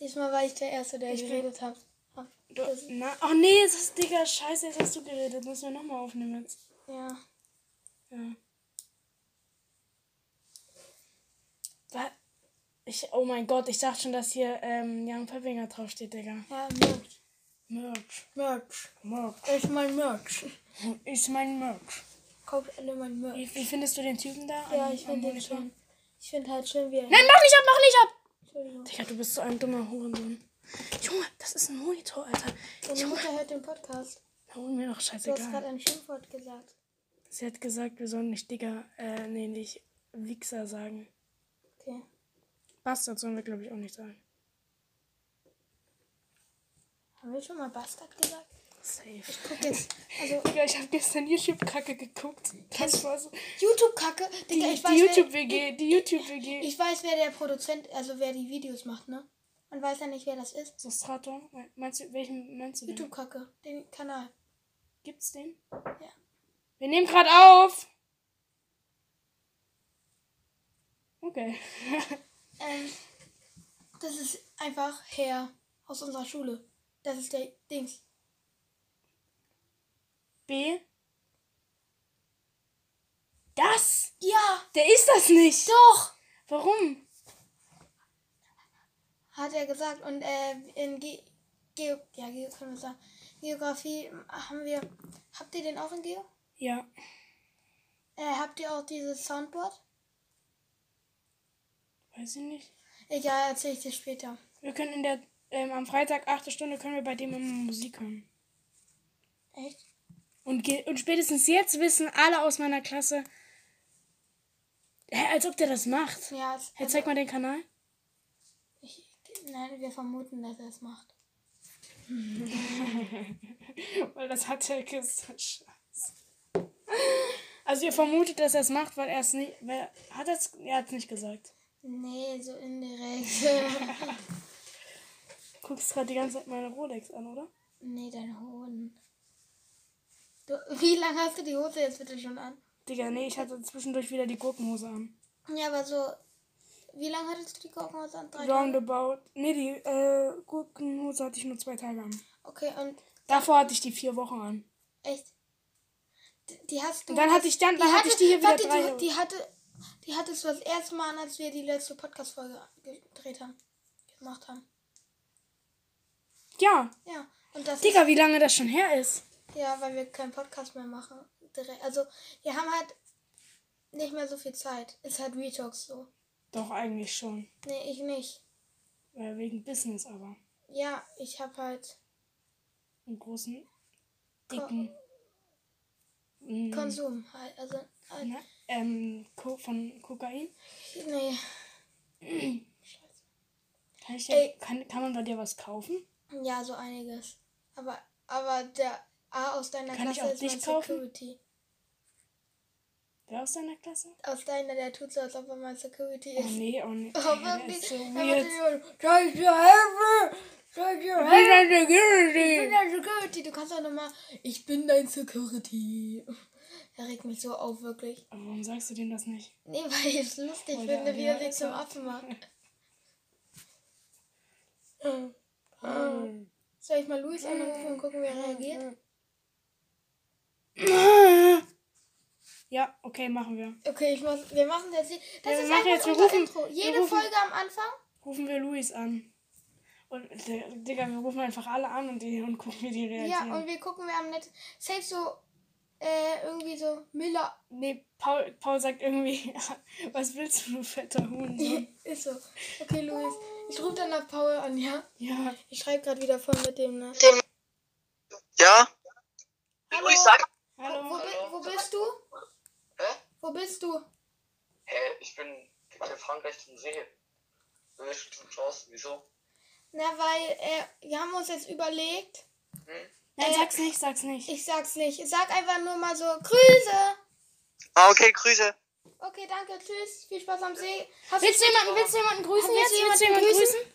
Diesmal war ich der Erste, der Ich geredet hat. Du, na, oh nee, das ist, Digga, scheiße, jetzt hast du geredet. Müssen wir nochmal aufnehmen jetzt. Ja. Ja. Wa- Ich, oh mein Gott, ich dachte schon, dass hier ähm, Jan Pöppinger draufsteht, Digga. Ja, Merch. Merch. Merch. Merch. Ist mein Merch. Ist mein Merch. Kauft alle mein Merch. Wie, wie findest du den Typen da? Ja, am- ich finde den schön. Ich finde halt schön, wie er. Nein, mach nicht ab, mach nicht ab! Digga, du bist so ein dummer Hurensohn. Junge, das ist ein Monitor, Alter. Deine Junge, Mutter hört den Podcast. hol mir doch Du hast gerade scheißegal. ein Schimpfwort gesagt. Sie hat gesagt, wir sollen nicht Digga, äh, nee, nicht Wichser sagen. Okay. Bastard sollen wir, glaube ich, auch nicht sagen. Haben wir schon mal Bastard gesagt? Safe. Guck jetzt. Also, Digga, ich habe gestern YouTube-Kacke geguckt. Das war so. YouTube-Kacke. Die, Digga, ich die weiß, wer, YouTube-WG, die YouTube-WG. ich weiß, wer der Produzent, also wer die Videos macht, ne? Man weiß ja nicht, wer das ist. Sostrator? Meinst du, welchen meinst du denn? YouTube-Kacke. Den Kanal. Gibt's den? Ja. Wir nehmen gerade auf. Okay. Ähm, das ist einfach Herr aus unserer Schule. Das ist der Dings. B. Das? Ja, Der ist das nicht. doch! Warum? Hat er gesagt. Und äh, in Ge Geo ja, Geo können wir sagen. Geografie haben wir. Habt ihr den auch in Geo? Ja. Äh, habt ihr auch dieses Soundboard? Weiß ich nicht. Egal, erzähl ich dir später. Wir können in der, ähm, am Freitag, 8. Stunde, können wir bei dem immer Musik hören. Echt? Und, und spätestens jetzt wissen alle aus meiner Klasse, hä, als ob der das macht. Ja, es, Hey, zeig mal den Kanal. ich, nein, wir vermuten, dass er es macht. Weil das hat er gesagt. Scheiße. Also ihr vermutet, dass er es macht, weil er es nicht. Weil, hat er es. Er hat es nicht gesagt. Nee, so indirekt. Guckst gerade die ganze Zeit meine Rolex an, oder? nee, dein Hohn. Du, wie lange hast du die Hose jetzt bitte schon an? Digga, nee, ich hatte zwischendurch wieder die Gurkenhose an. Ja, aber so. Wie lange hattest du die Gurkenhose an? Drei Tage? Roundabout. Nee, die äh, Gurkenhose hatte ich nur zwei Tage an. Okay, und Davor hatte ich die vier Wochen an. echt. Die, hast du. Und dann hatte ich dann, dann die hatte ich die hier wieder warte, drei. Die, die hatte. Die hattest du das erste Mal an, als wir die letzte Podcast-Folge gedreht haben. Gemacht haben. ja. Ja. Und das Digga, wie lange das schon her ist. Ja, weil wir keinen Podcast mehr machen. Also, wir haben halt nicht mehr so viel Zeit. Ist halt Retalks so. Doch, eigentlich schon. Nee, ich nicht. Äh, wegen Business aber. Ja, ich hab halt Einen großen, dicken. Mm, Konsum halt. Also, halt, na, ähm, Ko von Kokain. nee. Kann, ich dir, kann, kann man bei dir was kaufen? Ja, so einiges. Aber, aber der A aus deiner Kann ich Klasse auch ist mein dich kaufen? Security. Wer aus deiner Klasse? Aus deiner, der tut so, als ob er mein Security Oh ist. nee, oh nee. Oh, wirklich? ist so weird. wird so, Soll ich dir helfen? Soll ich dir helfen? Ich bin dein Security. Du kannst auch nochmal. Ich bin dein Security. Er regt mich so auf, wirklich. Aber warum sagst du dem das nicht? Nee, weil ich es lustig der finde, wie er sich zum. Affen macht. Soll ich mal Luis anrufen und gucken, wie er reagiert? Ja, okay, machen wir. Okay, ich muss, wir machen jetzt. Das Ja, wir ist machen einfach jetzt- wir unser rufen- Intro. wir Jede rufen- Folge am Anfang. Rufen wir Luis an. Und, Digga, wir rufen einfach alle an und, die, und gucken, wie die Ja, reagieren. und wir gucken, wer am Netz. Safe so. Äh, irgendwie so. Miller. nee, Paul, Paul sagt irgendwie, was willst du, du fetter Huhn? Ist so. Okay, Luis. Ich rufe dann nach Paul an, ja? Ja, Ich schreibe gerade wieder voll mit dem, ne? Ja? Hallo. Luis, sag. Wo, hallo. wo bist du? Hä? Wo bist du? Hä, ich bin in Frankreich zum See. Welche Chance? Wieso? Na, weil äh, wir haben uns jetzt überlegt. Hm? Nein, Äh, sag's nicht, sag's nicht. Ich sag's nicht. Sag einfach nur mal so Grüße. Ah, okay, Grüße. Okay, danke. Tschüss. Viel Spaß am See. Hast Willst du jemanden, willst du jemanden grüßen Willst jetzt? du Willst du jemanden grüßen? grüßen?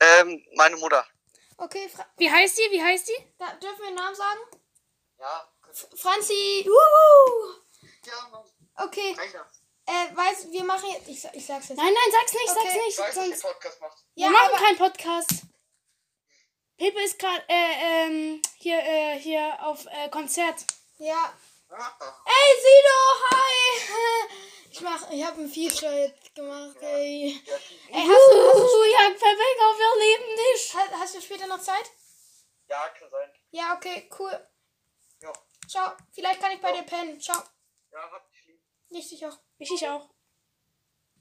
Ähm, meine Mutter. Okay, Fra Wie heißt die? Wie heißt die? da, dürfen wir einen Namen sagen? Ja? Franzi. Wuhu. Ja, Mann. Okay. Rechner. Äh, weißt wir machen jetzt. Ich, ich sag's jetzt. Nein, nein, sag's nicht, sag's Okay. Ich nicht. weiß, Sonst Podcast macht. Ja, wir machen aber- keinen Podcast. Pepe ist gerade äh, ähm, hier, äh, hier auf äh, Konzert. Ja. Ah, Ey, Sido, hi! Ich mach, ich hab ein Feature jetzt gemacht, ey. ja, Ey, hast du, hast, Uh, ja, Pepek, auf wir lieben dich. du, hast, hast du später noch Zeit? ja, kann sein. Ja, okay, cool. Ja, Ciao. Vielleicht kann ich bei dir pennen. Ciao. ja, hab dich lieb. Richtig auch. Ich, ich auch.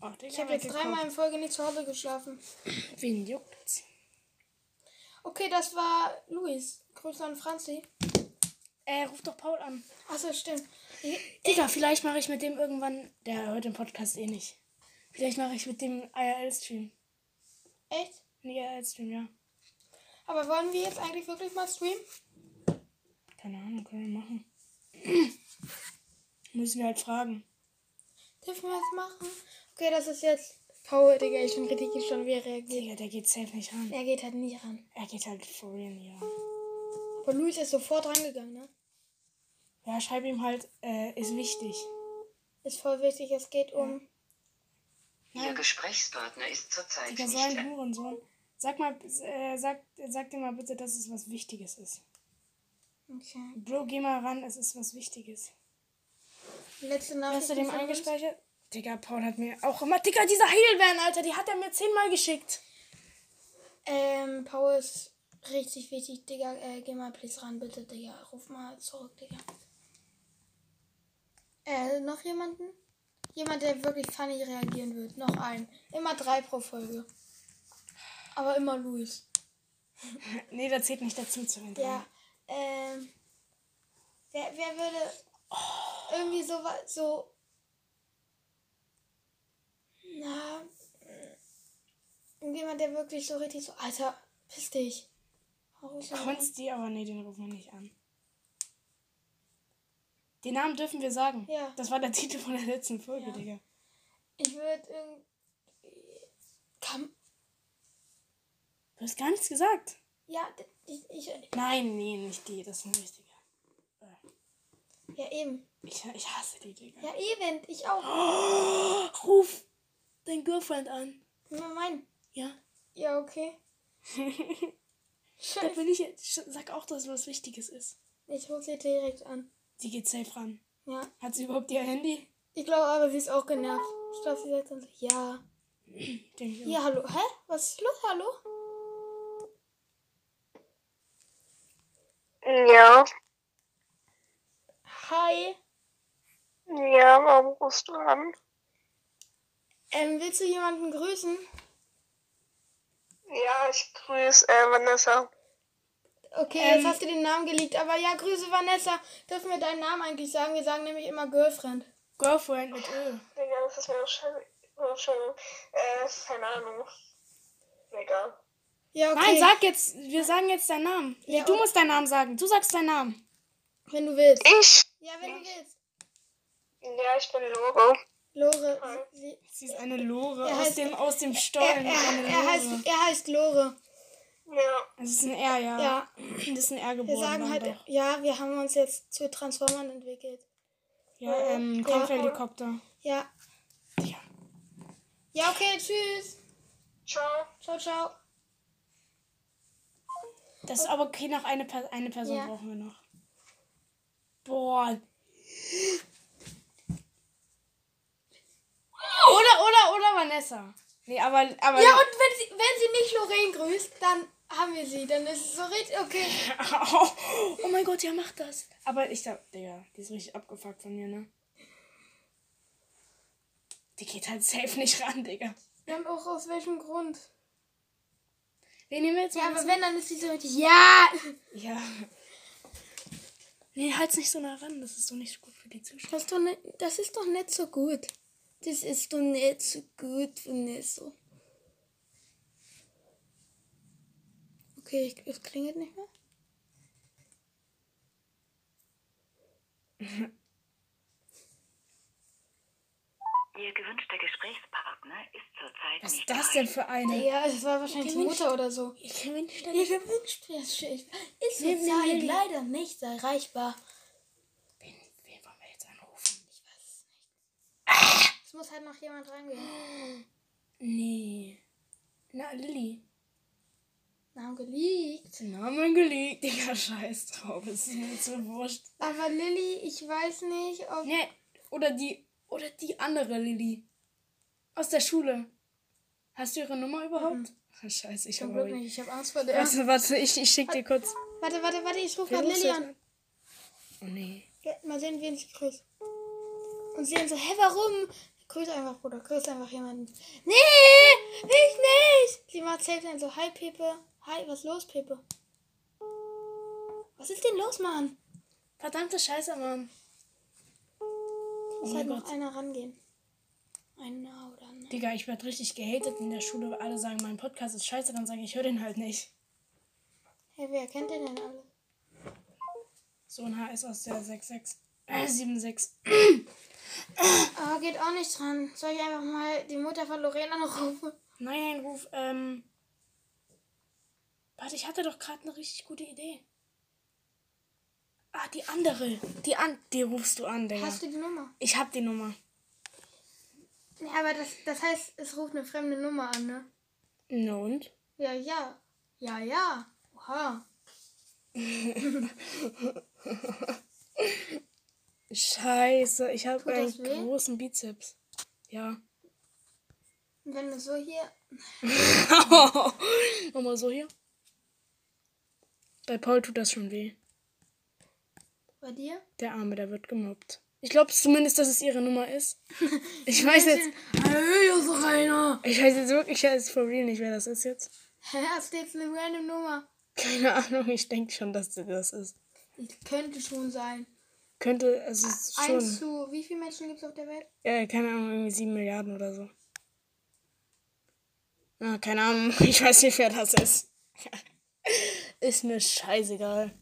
Oh, Digga, Ich habe jetzt dreimal in Folge nicht zu Hause geschlafen. Wen juckt's? Okay, das war Luis. Grüße an Franzi. Äh, ruf doch Paul an. Achso, stimmt. Digga, vielleicht mache ich mit dem irgendwann. Der hört den Podcast eh nicht. Vielleicht mache ich mit dem IRL-Stream. Echt? Ein IRL-Stream, ja. Aber wollen wir jetzt eigentlich wirklich mal streamen? Keine Ahnung, können wir machen. Müssen wir halt fragen. Dürfen wir das machen? Okay, das ist jetzt Paul, Digga. Ich bin richtig gespannt, wie er reagiert. Digga, der geht safe nicht ran. Er geht halt nicht ran. Er geht halt for real nicht ran. Aber Luis ist sofort rangegangen, ne? Ja, schreib ihm halt, äh, ist wichtig. Ist voll wichtig, es geht um. Ihr Gesprächspartner ist zurzeit Digga, so nicht ein Hurensohn. Sag mal, äh, sag, sag dir mal bitte, dass es was Wichtiges ist. Okay. Bro, geh mal ran, es ist was Wichtiges. Letzte Nachricht. Hast du dem eingespeichert? Digga, Paul hat mir auch immer. Digga, diese Heilbeeren, Alter, die hat er mir zehnmal geschickt. Ähm, Paul ist richtig wichtig, Digga. Äh, geh mal please ran, bitte, Digga. Ruf mal zurück, Digga. Äh, noch jemanden? Jemand, der wirklich funny reagieren wird. Noch einen. Immer drei pro Folge. Aber immer Luis. Nee, der zählt nicht dazu zu hinter. Ja. Ähm. Wer, wer würde irgendwie so so. Na. mm, Jemand, der wirklich so richtig so. Alter, piss dich. Konsti, aber nee, den rufen wir nicht an. Den Namen dürfen wir sagen. Ja. Das war der Titel von der letzten Folge, Ja. Digga. Ich würde irgendwie. Kam. Du hast gar nichts gesagt. Ja, ich, ich. Nein, nee, nicht die. Das ist ein richtiger. Ja, eben. Ich, ich hasse die, Digga. Ja, eben. Ich auch. Oh, ruf dein Girlfriend an. Mein. Ja. Ja, okay. Da bin ich jetzt. Sag auch, dass was Wichtiges ist. Ich rufe sie direkt an. Sie geht safe ran. Ja. Hat sie überhaupt ihr Handy? Ich glaube aber, sie ist auch genervt. Ich glaube, sie sagt dann so, ja. Ja, hallo. Hä? Was ist los? Hallo? Ja, Hi. ja, warum rufst du an? Ähm, willst du jemanden grüßen? Ja, ich grüße äh, Vanessa. Okay, Ähm. jetzt hast du den Namen geleakt. Aber ja, grüße Vanessa. Dürfen wir deinen Namen eigentlich sagen? Wir sagen nämlich immer Girlfriend. Girlfriend mit Ö. Digga, das ist mir doch schon, schon äh, keine Ahnung. Egal. Ja, okay. Nein, sag jetzt. Wir sagen jetzt deinen Namen. Nee, Ja, du okay. musst deinen Namen sagen. Du sagst deinen Namen. Wenn du willst. Ich? Ja, wenn du willst. Ja, ich bin Loro. Lore. Sie, Sie ist eine Lore Er aus heißt- dem, aus dem er, Stollen. er, er, Lore. heißt, er heißt Lore. Ja, Das ist ein R, ja. Ja. Das ist ein R Wir geboren. sagen dann halt, doch. ja, wir haben uns jetzt zu Transformern entwickelt. Ja, ähm. Kampfhelikopter. Ja. Ja. Ja, okay, tschüss. ciao. Ciao, ciao. Das ist aber okay, noch eine, eine Person Ja. brauchen wir noch. Boah. Oder, oder, oder Vanessa. Nee, aber, aber. Ja, und wenn sie, wenn sie nicht Lorraine grüßt, dann haben wir sie. Dann ist es so richtig, okay. oh mein Gott, ja, mach das. Aber ich sag, Digga, die ist richtig abgefuckt von mir, ne? Die geht halt safe nicht ran, Digga. Ja, und auch aus welchem Grund? Wen nehmen wir jetzt Ja, mal? aber wenn, dann ist sie so richtig, ja. Ja. Nee, halt's nicht so nah ran. Das ist so nicht gut für die Zuschauer. Das ist doch nicht, das ist doch nicht so gut. Das ist doch nicht so gut, Vanessa. Okay, ich- es klingelt nicht mehr. Ihr gewünschter Gesprächspartner ist zurzeit Was ist das denn für eine? Ja, es war wahrscheinlich die Mutter oder so. Ich wünschte, Ihr gewünschter ist Nee, nee, zurzeit leider nicht erreichbar. Wen, wen wollen wir jetzt anrufen? Ich weiß es nicht. Es muss halt noch jemand rangehen. Nee. Na, Lilly. Namen geleakt. Namen gelegt. Digga, scheiß drauf. Ist mir so wurscht. Aber Lilly, ich weiß nicht, ob. Nee, oder die, oder die andere Lilly. Aus der Schule. Hast du ihre Nummer überhaupt? Ach, scheiße, ich habe nicht, ich habe Angst vor der. Warte, warte, ich, ich schick dir kurz. Warte, warte, warte, ich rufe gerade Lilly an. Oh nee. Ja, mal sehen, wen ich grüße. Und sie dann so, hä, warum? Grüße einfach, Bruder, grüße einfach jemanden. Nee, ich nicht. Sie macht selbst dann so, hi, Pepe. Hi, was ist los, Pepe? Was ist denn los, Mann? Verdammte Scheiße, Mann. Muss Oh halt noch Gott. einer rangehen. Einer oder ne? Digga, ich werde richtig gehatet in der Schule, weil alle sagen, mein Podcast ist scheiße, dann sage ich, ich höre den halt nicht. Hey, wer kennt den denn alle? So ein HS aus der 66. Äh, 76. Ah, geht auch nicht dran. Soll ich einfach mal die Mutter von Lorena anrufen? Nein, ruf, ähm. Warte, ich hatte doch gerade eine richtig gute Idee. Ah, die andere. Die an, die rufst du an, Digga. Hast du die Nummer? Ich hab die Nummer. Ja, aber das, das heißt, es ruft eine fremde Nummer an, ne? No und? Ja, ja. Ja, ja. Oha. Scheiße, ich habe einen großen Bizeps. Ja. Wenn du so hier. Nochmal so hier. Bei Paul tut das schon weh. Bei dir? Der Arme, der wird gemobbt. Ich glaube zumindest, dass es ihre Nummer ist. Ich weiß jetzt. Hey, hier ist doch einer. Ich weiß jetzt wirklich jetzt for real nicht, wer das ist jetzt. Hä, hast du jetzt eine random Nummer? Keine Ahnung, ich denke schon, dass der das ist. Könnte schon sein. Könnte, es ist Eins schon. zu. Wie viele Menschen gibt es auf der Welt? Äh, keine Ahnung, irgendwie 7 Milliarden oder so. Ah, keine Ahnung, ich weiß nicht, wer das ist. ist mir scheißegal.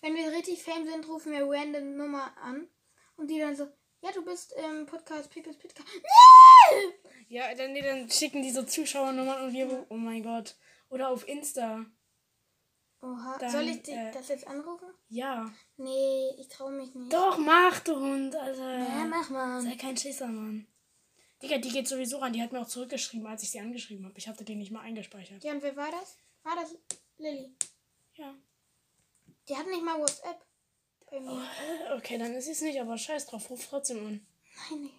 Wenn wir richtig fame sind, rufen wir random Nummer an. Und die dann so. Ja, du bist im Podcast People's Podcast. Nee! Ja, dann, nee, dann schicken die so Zuschauernummern und wir. Oh mein Gott. Oder auf Insta. Oha. Dann, Soll ich die, äh, das jetzt anrufen? Ja. Nee, ich traue mich nicht. Doch, mach du Hund, Alter. Ja, mach mal. Sei kein Schisser, Mann. Digga, die geht sowieso ran. Die hat mir auch zurückgeschrieben, als ich sie angeschrieben habe. Ich hatte die nicht mal eingespeichert. Ja, und wer war das? War das Lilly? Ja. Die hat nicht mal WhatsApp. Bei mir. Äh, Okay, dann ist es nicht, aber scheiß drauf. Ruf trotzdem an. Nein, nee.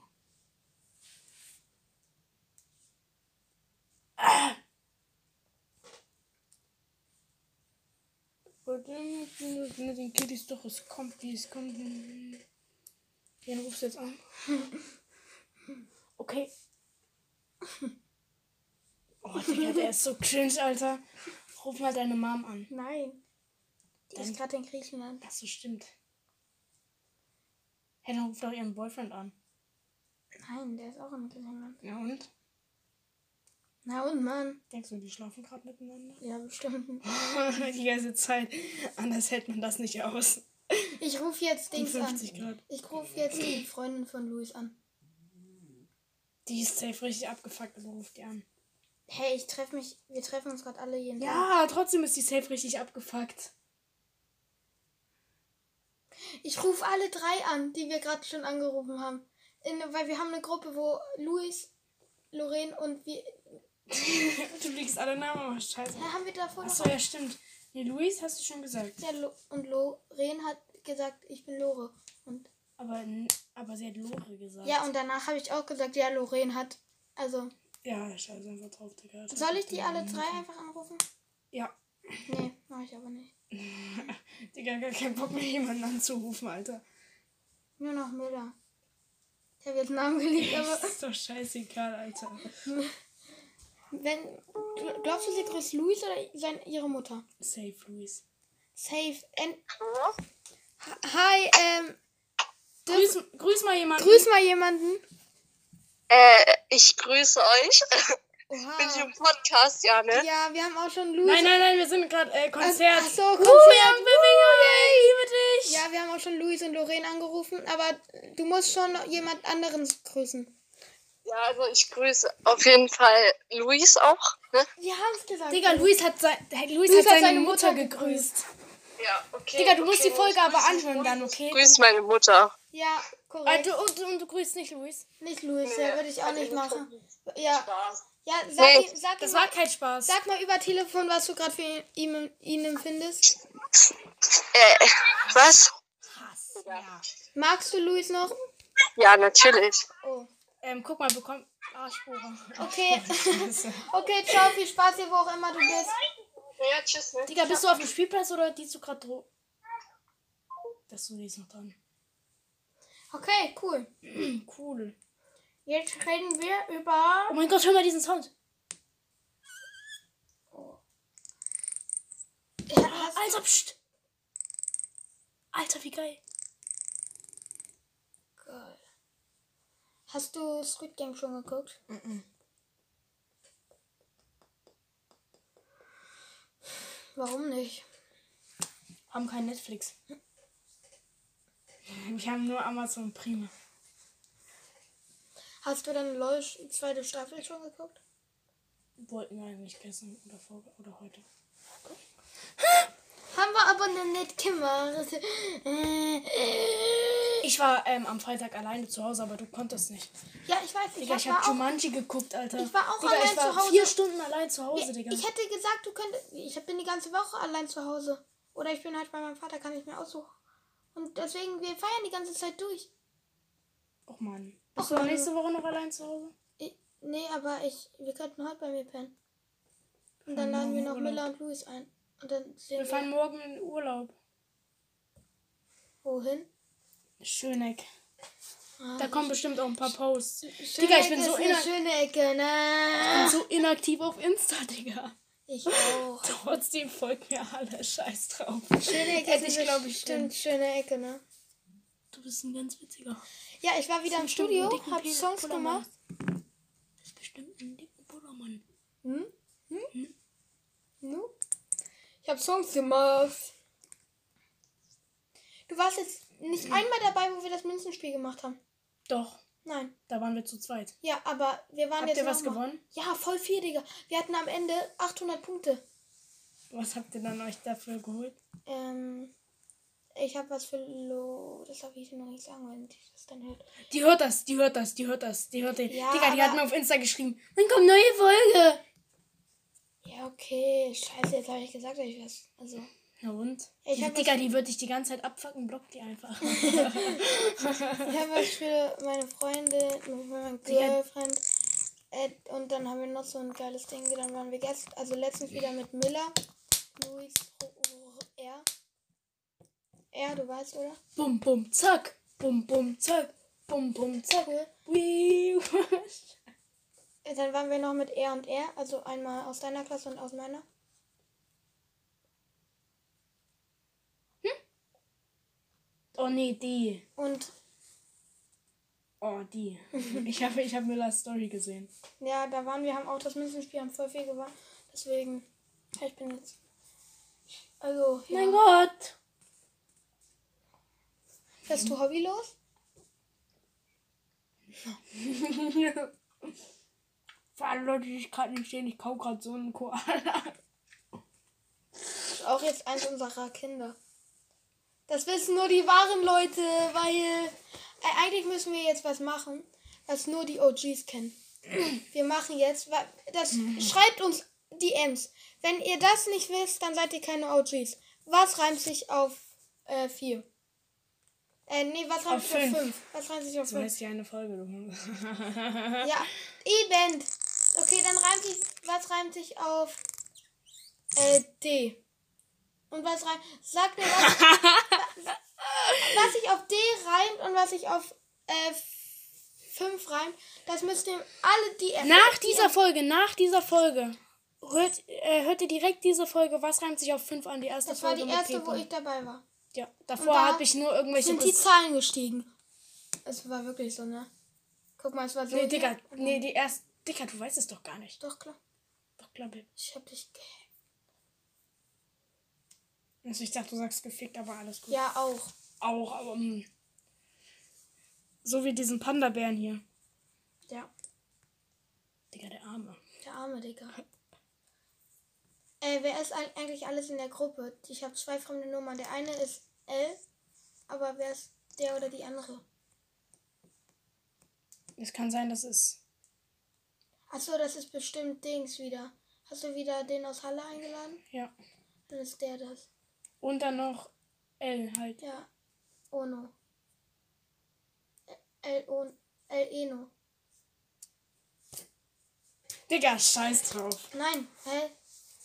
Mit den Kiddies doch, es kommt, wie es kommt. Wen rufst du jetzt an? Okay. Oh, Digga, der ist so cringe, Alter. Ruf mal deine Mom an. Nein. Die Dann- ist gerade in Griechenland. Das so stimmt. Hey, dann ruf doch ihren Boyfriend an. Nein, der ist auch in Griechenland. Ja und? Na und Mann. Denkst du, die schlafen gerade miteinander? Ja, bestimmt. die ganze Zeit. Anders hält man das nicht aus. Ich rufe jetzt Um Dings an. 50 Grad. Ich rufe jetzt die Freundin von Luis an. Die ist safe richtig abgefuckt, aber ruft die an. Hey, ich treffe mich. Wir treffen uns gerade alle jeden Tag. Ja, trotzdem ist die safe richtig abgefuckt. Ich rufe alle drei an, die wir gerade schon angerufen haben. In, weil wir haben eine Gruppe, wo Luis, Lorraine und wir. du liegst alle Namen, aber scheiße. Ja, haben wir davor Achso, ja, stimmt. Nee, Luis hast du schon gesagt. Ja, Lo und Lorraine hat gesagt, ich bin Lore. Und Aber, aber sie hat Lore gesagt. ja, und danach habe ich auch gesagt, ja, Lorraine hat. Also, Ja, scheiße, einfach drauf, Digga. soll ich die alle drei einfach anrufen? Ja. Nee, mache ich aber nicht. Digga, gar keinen Bock mehr, jemanden anzurufen, Alter. Nur noch Müller. Ich habe jetzt Namen gelegt, aber Das ist doch scheißegal, Alter. wenn. gl- Glaubst du, sie grüßt Luis oder sein, ihre Mutter? Safe, Luis. Safe. En Hi, ähm. Grüß, grüß mal jemanden. Grüß mal jemanden. Äh, ich grüße euch. Oha. Bin ich im Podcast, ja, ne? Ja, wir haben auch schon Luis. Nein, nein, nein, wir sind gerade äh, Konzert. Ach so, Uh, Konzert. Living, oh, ich liebe dich. Ja, wir haben auch schon Luis und Lorraine angerufen, aber du musst schon noch jemand anderen grüßen. Ja, also ich grüße auf jeden Fall Luis auch, ne? Wir haben es gesagt. Digga, Luis hat, sein, Luis Luis hat hat seine, seine Mutter, Mutter gegrüßt. Ja, okay. Digga, du musst okay, die Folge aber anhören dann, okay? Ich grüße meine Mutter. Ja, Korrekt. Also, und, und du grüßt nicht Luis. Nicht Luis, ja, würde ich auch nicht machen. Ja, Spaß. Ja sag, Nee. ihm, sag, Das ihm war mal, kein Spaß. sag mal über Telefon, was du gerade für ihn, ihn empfindest. Äh, was? Hass. Ja. Magst du Luis noch? Ja, natürlich. Oh. Ähm, guck mal, bekommt Arschbohrer. Okay. okay, ciao, viel Spaß hier, wo auch immer du bist. Ja, tschüss. Ne? Digga, bist du auf dem Spielplatz oder die du gerade dro... Das ist noch dran. Okay, cool. Cool. Jetzt reden wir über. Oh mein Gott, hör mal diesen Sound. Ja, hast, Alter, pst. Alter, wie geil. Geil. hast du Squid Game schon geguckt? Warum nicht? Haben kein Netflix. Wir haben nur Amazon Prima. Hast du dann LOL zweite Staffel schon geguckt? Wollten wir eigentlich gestern oder vor oder heute. Haben wir aber nicht gemacht. Ich war ähm, am Freitag alleine zu Hause, aber du konntest nicht. Ja, ich weiß nicht. Digga, ich war hab auch, Jumanji geguckt, Alter. Ich war auch Digga, allein ich war zu Hause. vier Stunden allein zu Hause, Digga. ich hätte gesagt, du könntest. Ich bin die ganze Woche allein zu Hause. Oder ich bin halt bei meinem Vater, kann ich mir aussuchen. Und deswegen, wir feiern die ganze Zeit durch. Och Mann. Bist du nächste Woche noch allein zu Hause? Ich, nee, aber ich. Wir könnten heute bei mir pennen. Und dann laden wir noch Miller und Luis ein. Und dann Wir wir, fahren morgen in Urlaub. wohin. Schöneck. Ah, Da kommen bestimmt auch ein paar Posts. Schöne Digga, ich bin so, ist eine inak schöne Ecke, ne? bin so inaktiv auf Insta, Digga. Ich auch. Trotzdem folgt mir alle. Scheiß drauf. Schöne Ecke Hätte ist ich, glaube ich, stimmt schöne Ecke, ne? Du bist ein ganz witziger. Ja, ich war wieder im Studio, hab Songs Pullermann. gemacht. Das ist bestimmt ein dicken Pullermann. Hm? Hm? Nu? Ich hab Songs gemacht. Du warst jetzt nicht einmal dabei, wo wir das Münzenspiel gemacht haben. Doch, Nein. da waren wir zu zweit. Ja, aber wir waren Habt jetzt ihr was mal- gewonnen? Ja, voll viel, Digga. Wir hatten am Ende 800 Punkte. Was habt ihr dann euch dafür geholt? Ähm, ich habe was für Lo. Das darf ich dir noch nicht sagen, wenn ich das dann hört. Die hört das, die hört das, die hört das, die hört den. Ja, Digga, die hat mir auf Insta geschrieben. Dann kommt neue Folge. Ja, okay. Scheiße, jetzt habe ich gesagt, dass ich was. Also. Na und? Ich die, hab Digga, die wird dich die ganze Zeit abfacken, blockt die einfach. Ich habe was für meine Freunde, Digga. Girlfriend. Äh, und dann haben wir noch so ein geiles Ding. Dann waren wir gestern, also letztens wieder mit Miller, Luis, oh, Er, du weißt, oder? bum, bum, zack. Bum, bum, zack. Bum, bum, zack. Äh, Dann waren wir noch mit er und er, also einmal aus deiner Klasse und aus meiner. oh nee, die. Und Oh, die. Ich habe ich hab Müllers Story gesehen. ja, da waren wir, haben auch das Münzenspiel, haben voll viel gewonnen. Deswegen, ich bin jetzt. Also, ja. Mein Gott. Bist du hobbylos? Für alle Leute, die ich gerade nicht sehen, ich kau gerade so einen Koala. Ist auch jetzt eins unserer Kinder. Das wissen nur die wahren Leute, weil äh, eigentlich müssen wir jetzt was machen, was nur die OGs kennen. Wir machen jetzt, das schreibt uns DMs. Wenn ihr das nicht wisst, dann seid ihr keine OGs. Was reimt sich auf äh, vier? Äh, nee, was reimt Auf sich auf fünf. fünf? Was reimt sich auf So fünf? heißt ja eine Folge. Du. Ja, eben. Okay, dann reimt sich, was reimt sich auf äh, D? Und was reimt, sag mir, was, wa- was sich auf D reimt und was sich auf äh, 5 reimt, das müsst ihr alle die Nach dieser Folge, nach dieser Folge. Hört, äh, hört ihr direkt diese Folge, was reimt sich auf 5 an? Die erste Das war Folge die erste, wo ich dabei war. Ja, davor da habe ich nur irgendwelche. Sind die Zahlen gestiegen? Es war wirklich so, ne? Guck mal, es war so. nee, Digga, nee, die erste. Digga, du weißt es doch gar nicht. Doch, klar. Doch, glaub ich. Ich hab dich gehackt. Also ich dachte, du sagst gefickt, aber alles gut. Ja, auch. Auch, aber. mm. So wie diesen Panda-Bären hier. Ja. Digga, der Arme. Der arme Digga. Äh, wer ist eig- eigentlich alles in der Gruppe? Ich habe zwei fremde Nummern. Der eine ist L, aber wer ist der oder die andere? Es kann sein, dass es. Achso, das ist bestimmt Dings wieder. Hast du wieder den aus Halle eingeladen? Ja. Dann ist der das. Und dann noch L halt. Ja. Ono. El, on, El Eno. Digga, scheiß drauf. Nein, hä?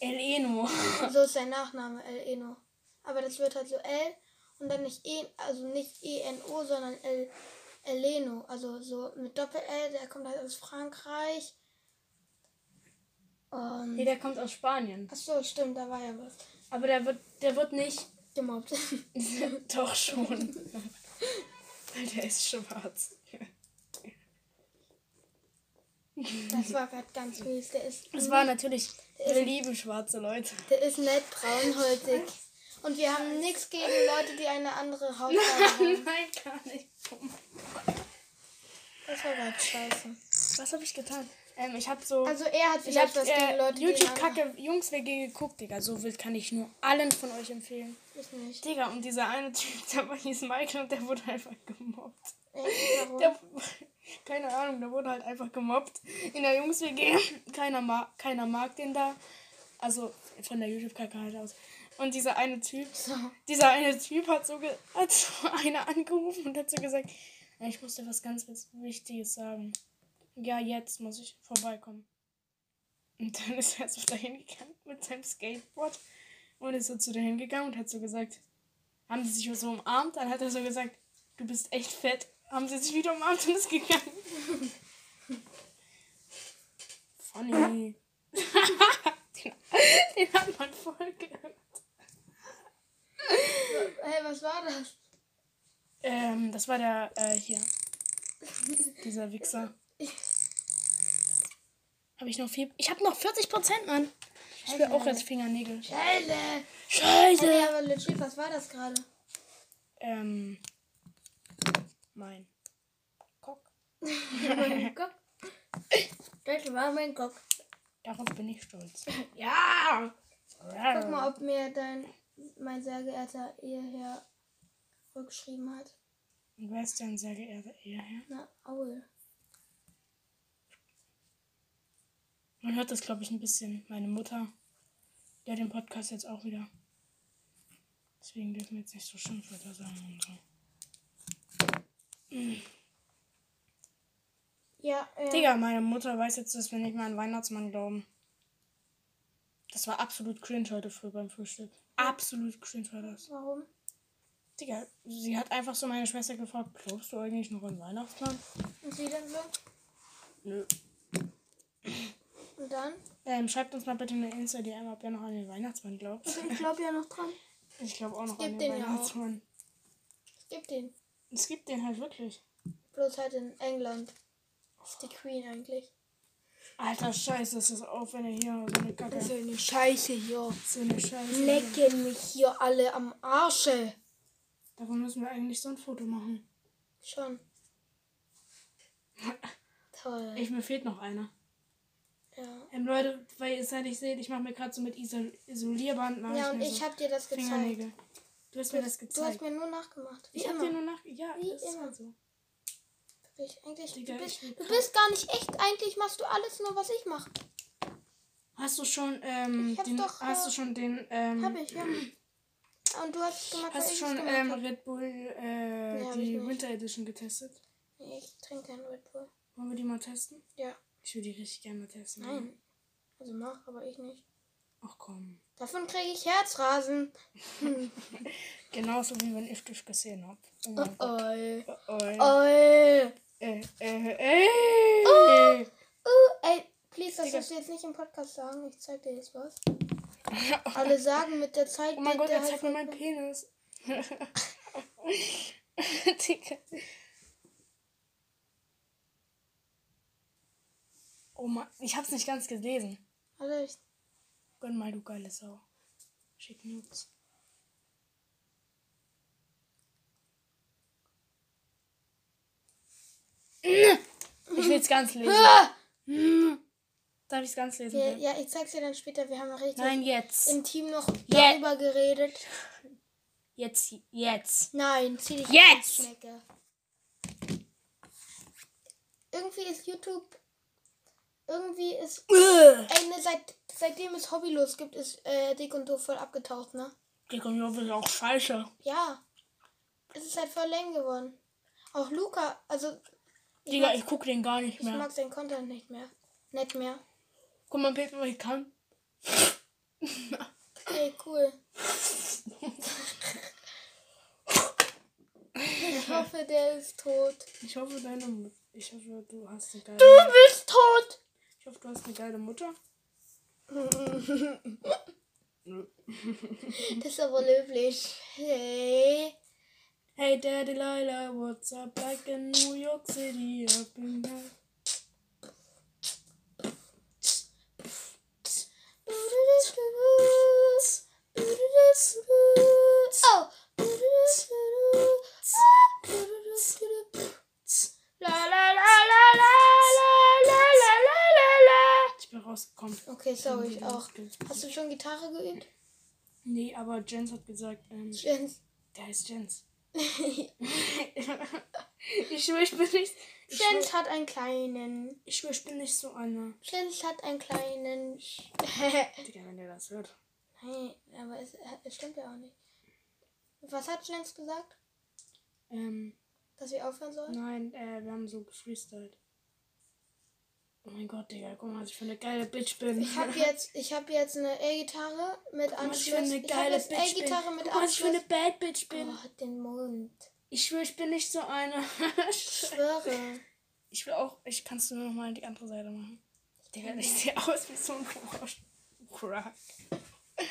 El Eno. So ist sein Nachname, El Eno. Aber das wird halt so L und dann nicht E, also nicht E-N-O, sondern El, Eleno. Also so mit Doppel-L, der kommt halt aus Frankreich. Und. Nee, der kommt aus Spanien. Achso, stimmt, da war ja was. Aber der wird, der wird nicht. Gemobbt. Doch schon. Weil der ist schwarz. Das war gerade ganz mies. Der ist, Es waren natürlich, wir lieben schwarze Leute. der ist nett braunhäutig. Und wir haben nichts gegen Leute, die eine andere Hautfarbe haben. Nein, gar nicht. Das war gerade scheiße. Was habe ich getan? Ähm, ich habe so. Also er hat ich habe was gegen äh, Leute, die eine YouTube-Kacke Jungs WG geguckt, Digga. So wild kann ich nur allen von euch empfehlen. Ich nicht. Digga, und dieser eine Typ, der war hieß Michael und der wurde einfach gemobbt. Echt? Warum? Der, keine Ahnung, der wurde halt einfach gemobbt in der Jungs WG. Keiner, ma keiner mag den da. Also von der YouTube-Kacke halt aus. Und dieser eine Typ, So. dieser eine Typ hat so, hat so eine angerufen und hat so gesagt, ich muss dir was ganz Wichtiges sagen. Ja, jetzt muss ich vorbeikommen. Und dann ist er so dahin gegangen mit seinem Skateboard und ist so zu dahin gegangen und hat so gesagt, haben sie sich so umarmt, dann hat er so gesagt, du bist echt fett. Haben sie sich wieder umarmt und ist gegangen. Funny. den, hat man voll gehört. Hey, was war das? Ähm, das war der, äh, hier. Dieser Wichser. Habe ich noch viel. Ich habe noch 40 Prozent, Mann. Ich will auch jetzt Fingernägel. Scheiße. Hey, Scheiße! aber legit, was war das gerade? Ähm. Mein. Cock. mein Kopf. Das war mein Kopf. Darauf bin ich stolz. Ja! Guck mal, ob mir dein, mein sehr geehrter Eheherr rückgeschrieben hat. Und wer ist denn sehr geehrter Eheherr? Na, Aul. Man hört das, glaube ich, ein bisschen. Meine Mutter, der den Podcast jetzt auch wieder. Deswegen dürfen wir jetzt nicht so Schimpfwörter sagen und so. Ja, äh, Digga, meine Mutter weiß jetzt, dass wir nicht mehr an Weihnachtsmann glauben. Das war absolut cringe heute früh beim Frühstück. Absolut cringe war das. warum? Digga, sie hat einfach so meine Schwester gefragt, glaubst du eigentlich noch an Weihnachtsmann? Und sie denn so? Nö. Und dann? Ähm, schreibt uns mal bitte eine Insta-DM, ob ihr noch an den Weihnachtsmann glaubt. Ich glaube ja noch dran. Ich glaube auch noch an den den ja. Weihnachtsmann. Es gibt den. Es gibt den halt wirklich. Bloß halt in England. Ist die Queen eigentlich. Alter Scheiße, das ist auf, wenn ihr hier so eine Kacke. So eine Scheiße hier. So eine Scheiße. Lecken mich hier alle am Arsche. Davon müssen wir eigentlich so ein Foto machen. Schon. Toll. Ich, mir fehlt noch einer. ja. Ähm, Leute, weil ihr es halt nicht seht, ich mache mir gerade so mit Isol Isolierband. Ja, und ich so habe dir das gezeigt. Du hast mir das Du hast gezeigt. mir nur nachgemacht. Wie ich hab immer. dir nur nach. Ja, Wie das ist immer. halt so. Ich, eigentlich, Digga, du, bist, du bist gar nicht echt. Eigentlich machst du alles nur, was ich mache. Hast du schon, ähm, den, doch, hast äh, du schon den, ähm, Hab ich, ja. Und du hast gemacht, hast du schon, ähm. Red Bull, äh, ich die. Winter Edition getestet? Nee, ich trinke keinen Red Bull. Wollen wir die mal testen? Ja. Ich will die richtig gerne mal testen. Nein. Also mach, aber ich nicht. Ach komm. Davon kriege ich Herzrasen. Genauso wie wenn ich dich gesehen hab. Oh Oh, oi. Oh, oh. Oi. Äh, äh, äh. Oh. Uh, ey, please, das musst du jetzt nicht im Podcast sagen. Ich zeig dir jetzt was. Alle sagen mit der Zeit. Oh mein Gott, er zeigt mir meinen Penis. Digga. Oh Mann, ich hab's nicht ganz gelesen. Warte, ich Gönn mal, du geile Sau. Schick Nudes. Ich will's ganz lesen. Ah! Darf ich's ganz lesen? Ja, ja, ich zeig's dir dann später. Wir haben ja richtig Nein, jetzt. intim noch Ja. darüber geredet. Jetzt, jetzt. Nein, zieh dich Jetzt! an, Schnecke. irgendwie ist YouTube. Irgendwie ist. Äh. Ey, ne, seit, seitdem es Hobbylos gibt, ist äh, Dick und Doof voll abgetaucht, ne? Dick und Doof ist auch scheiße. Ja. Es ist halt voll lame geworden. Auch Luca, also. Ich, Digga, ich guck den gar nicht ich mehr. mag seinen Content nicht mehr. Nicht mehr. Guck mal, Peter, was ich kann. Ey, cool. Ich hoffe, der ist tot. Ich hoffe, deine Mutter. Ich hoffe, du hast eine geile Du bist tot! Ich hoffe, du hast eine geile Mutter. Das ist aber löblich. Hey. Hey Daddy Lila, what's up back in New York City? Up in Oh! Ich bin rausgekommen. Okay, sorry, ich auch. Hast du schon Gitarre geübt? Nee, aber Jens hat gesagt, ähm, Jens. Der heißt Jens ich schwör, ich bin nicht. Ich schwör, hat einen kleinen. ich, schwör, ich bin nicht so einer. Jens hat einen kleinen. Digga, wenn der das hört. Nein, aber es, es stimmt ja auch nicht. Was hat Jens gesagt? Ähm, Dass wir aufhören sollen? nein, äh, wir haben so gefreestylt. Oh mein Gott, Digga, guck mal, was ich für eine geile Bitch bin. Ich habe jetzt, ich hab jetzt eine E-Gitarre mit Guck mal, was ich Anschluss. für eine geile Bitch bin. Mit Guck was ich für eine Anschluss. Bad Bitch bin. Oh, den Mund. Ich schwör, ich bin nicht so eine. Ich schwöre. Ich will auch, ich kannst du noch mal die andere Seite machen. Digga, ich sehe aus wie so ein. Crack.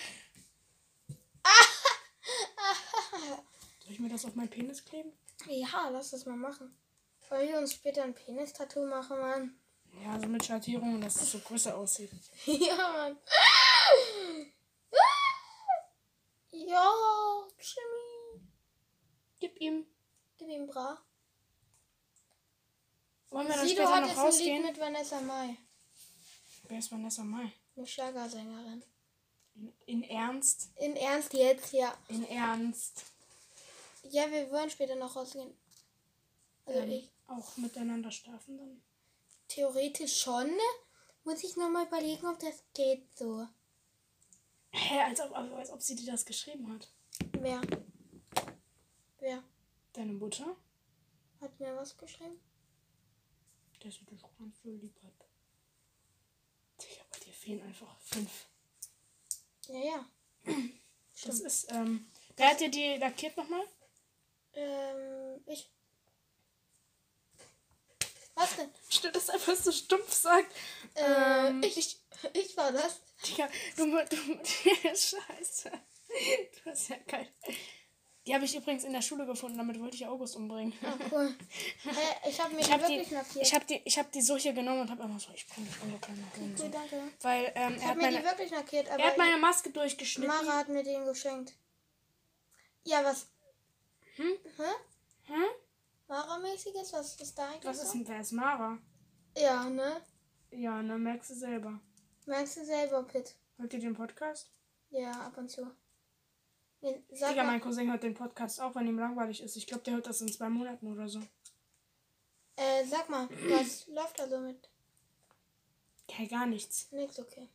Soll ich mir das auf meinen Penis kleben? Ja, lass das mal machen. Wollen wir uns später ein Penis-Tattoo machen, Mann? Ja, so mit Schattierungen, dass es so größer aussieht. ja, Mann. ja, Jimmy. Gib ihm. Gib ihm bra. Wollen wir dann Sido später noch rausgehen? mit Vanessa Mai. Wer ist Vanessa Mai? Eine Schlagersängerin. In, in Ernst? In Ernst jetzt, ja. In Ernst. Ja, wir wollen später noch rausgehen. Also Ähm, ich. auch miteinander schlafen dann? Theoretisch schon. Muss ich nochmal überlegen, ob das geht so. Hä, als ob, also als ob sie dir das geschrieben hat. Wer? Wer Deine Mutter? hat mir was geschrieben? Der sie dich ganz so lieb hat. Digga, bei dir fehlen einfach fünf. Ja, ja. Das ist, ähm. Wer hat dir die lackiert nochmal? Ähm, ich. Was denn? Stimmt, das einfach so stumpf sagt. Ähm, ich, ich war das. Digga, du, du, Scheiße. Du hast ja geil. Die habe ich übrigens in der Schule gefunden, damit wollte ich August umbringen. Ah, cool. Hä, ich habe mir Ich die habe die, wirklich markiert. ich hab die, ich hab die so hier genommen und habe einfach so, ich bring dich um, kleiner Hund. cool, danke. Weil ähm, Ich hat habe mir die meine, wirklich markiert, aber er hat meine Maske durchgeschnitten. Mara hat mir den geschenkt. Ja, was? Hm? Hä? Hm? Mara-mäßiges? Was ist da eigentlich? Was ist denn, wer ist Mara? Ja, ne? Ja, ne, merkst du selber. Merkst du selber, Pitt? Hört ihr den Podcast? Ja, ab und zu. Nee, sag Digga, mal, mein Cousin hört den Podcast auch, wenn ihm langweilig ist. Ich glaube, der hört das in zwei Monaten oder so. äh, sag mal, was läuft da so mit? Hey, gar nichts. Nix, okay.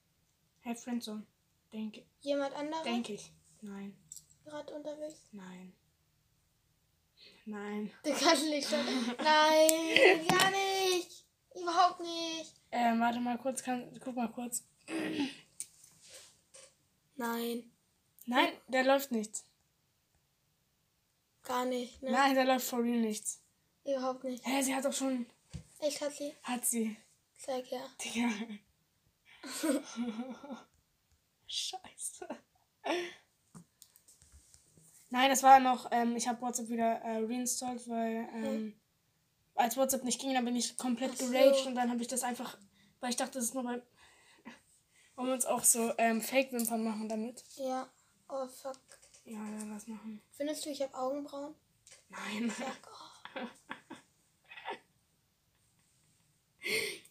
Hey, Friendzone. Denke, Jemand anderer denke ich. Nein, gerade unterwegs? nein. Nein. Du kannst nicht schon. Nein, gar nicht. Überhaupt nicht. Ähm, warte mal kurz, kann, guck mal kurz. Nein, Nein, der läuft nichts. gar nicht. Ne? Nein, der läuft for real nichts. Überhaupt nicht. Hä, sie hat doch schon. Ich hatte sie. Hat sie. Zeig her. Digga. Scheiße. Nein, das war noch, ähm, ich habe WhatsApp wieder äh, reinstalled, weil ähm, als WhatsApp nicht ging, dann bin ich komplett Ach so. geraged und dann habe ich das einfach, weil ich dachte, das ist nur bei, um uns auch so ähm, Fake-Wimpern machen damit. Ja. Oh fuck. Ja, dann was machen. Findest du, ich habe Augenbrauen? Nein. Fuck. Oh.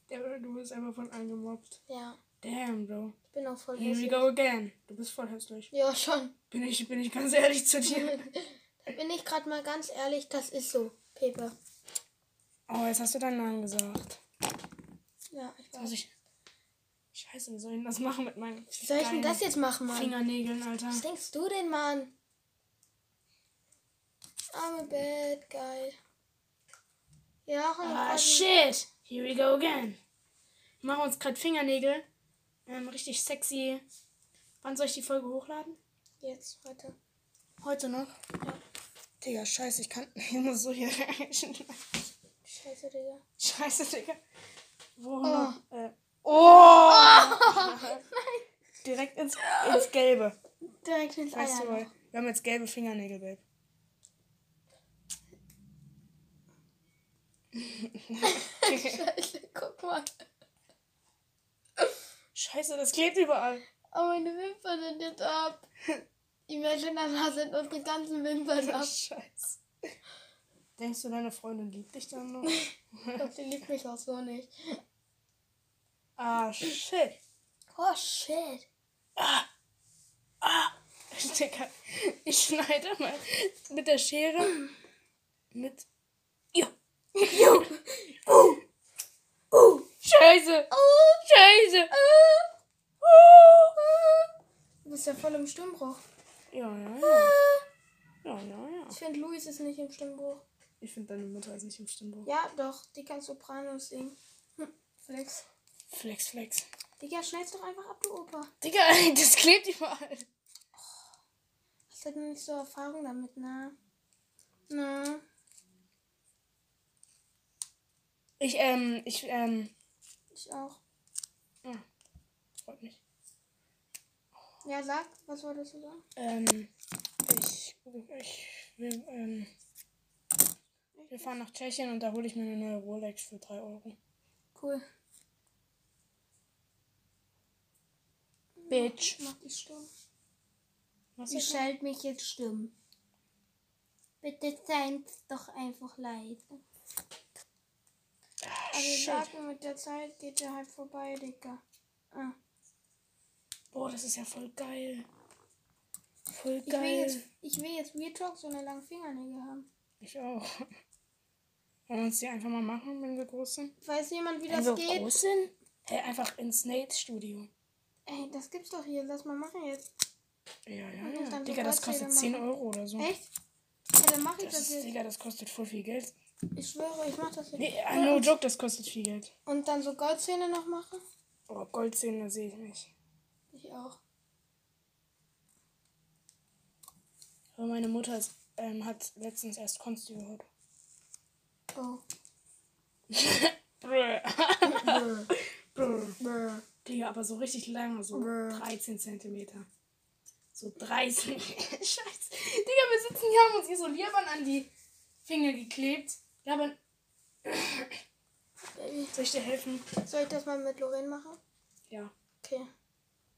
Der, du bist einfach von allen gemobbt. Ja. Damn, Bro. Ich bin auch voll Here we hässlich. go again. Du bist voll hässlich. Ja, schon. Bin ich, bin ich ganz ehrlich zu dir. Da bin ich gerade mal ganz ehrlich, das ist so, Pepe. Oh, jetzt hast du deinen Namen gesagt. Ja, ich weiß. ich. Scheiße, wie soll ich denn das machen mit meinen Wie soll ich denn das jetzt machen, Mann? Fingernägeln, Alter? Was denkst du denn, Mann? Arme Bett, geil. Ja, Ah, shit. Here we go again. Wir machen uns gerade Fingernägel. Ähm, richtig sexy. Wann soll ich die Folge hochladen? Jetzt, heute. Heute noch? Ja. Digga, scheiße, ich kann. Ich muss so hier. Scheiße, Digga. scheiße, Digga. Wo Oh. noch? Äh, oh! Direkt ins, ins Gelbe. Direkt ins Weißt du, Eier. weil wir haben jetzt gelbe Fingernägel, Babe. Scheiße, guck mal. Scheiße, das klebt überall. Oh, meine Wimpern sind jetzt ab. Imagine, dann sind unsere ganzen Wimpern ab. Scheiße. Denkst du, deine Freundin liebt dich dann noch? Ich glaube, die liebt mich auch so nicht. ah, shit. Oh, shit. Digga, ich schneide mal mit der Schere. Mit. Ja. Jo. Scheiße. Scheiße. Du bist ja voll im Stimmbruch. Ja, ja, ja. Ja, ja, ja. Ich finde, Luis ist nicht im Stimmbruch. Ich finde, deine Mutter ist nicht im Stimmbruch. Ja, doch, die kann Sopranos singen. Hm, Flex. Flex, flex. Digga, schneid's doch einfach ab, du Opa. Digga, das klebt überall. Hast halt nicht so Erfahrung damit, ne? Na. Ich, ähm, ich, ähm, Ich auch. freut mich. Ja, sag, was wolltest du sagen? Ähm, ich, ich will, ähm, wir fahren nach Tschechien und da hole ich mir eine neue Rolex für 3 Euro. Cool. Bitch. Mach dich stumm. Was Ich ist schalte mich jetzt stumm. Bitte seid's doch einfach leid. Also sag mir, mit der Zeit geht der halt vorbei, Digga. Ah. Boah, das ist ja voll geil. Voll Ich will geil. jetzt, ich will jetzt Real Talk so eine lange Fingernägel haben. Ich auch. Wollen wir uns die einfach mal machen, wenn wir groß sind? Weiß jemand, wie Wenn das wir geht? groß sind? Hey, einfach ins Nate-Studio. Ey, das gibt's doch hier. Lass mal machen jetzt. Ja, ja, ja. Digga, das kostet 10 machen. Euro oder so. Echt? Ja, dann mach ich Das das, jetzt. Digga, das kostet voll viel Geld. Ich schwöre, ich mach das jetzt. Nee, no joke, das kostet viel Geld. Und dann so Goldzähne noch machen? Oh, Goldzähne sehe ich nicht. Ich auch. Aber meine Mutter ist, ähm, hat letztens erst Konsti gehört. Oh. Brr. Brr. Brr. Brr. Digga, aber so richtig lang, so Brr. 13 Zentimeter. So 13. Scheiße. Digga, wir sitzen hier, haben uns Isolierband an die Finger geklebt. Ja, Baby. soll ich dir helfen? Soll ich das mal mit Lorraine machen? Ja. Okay.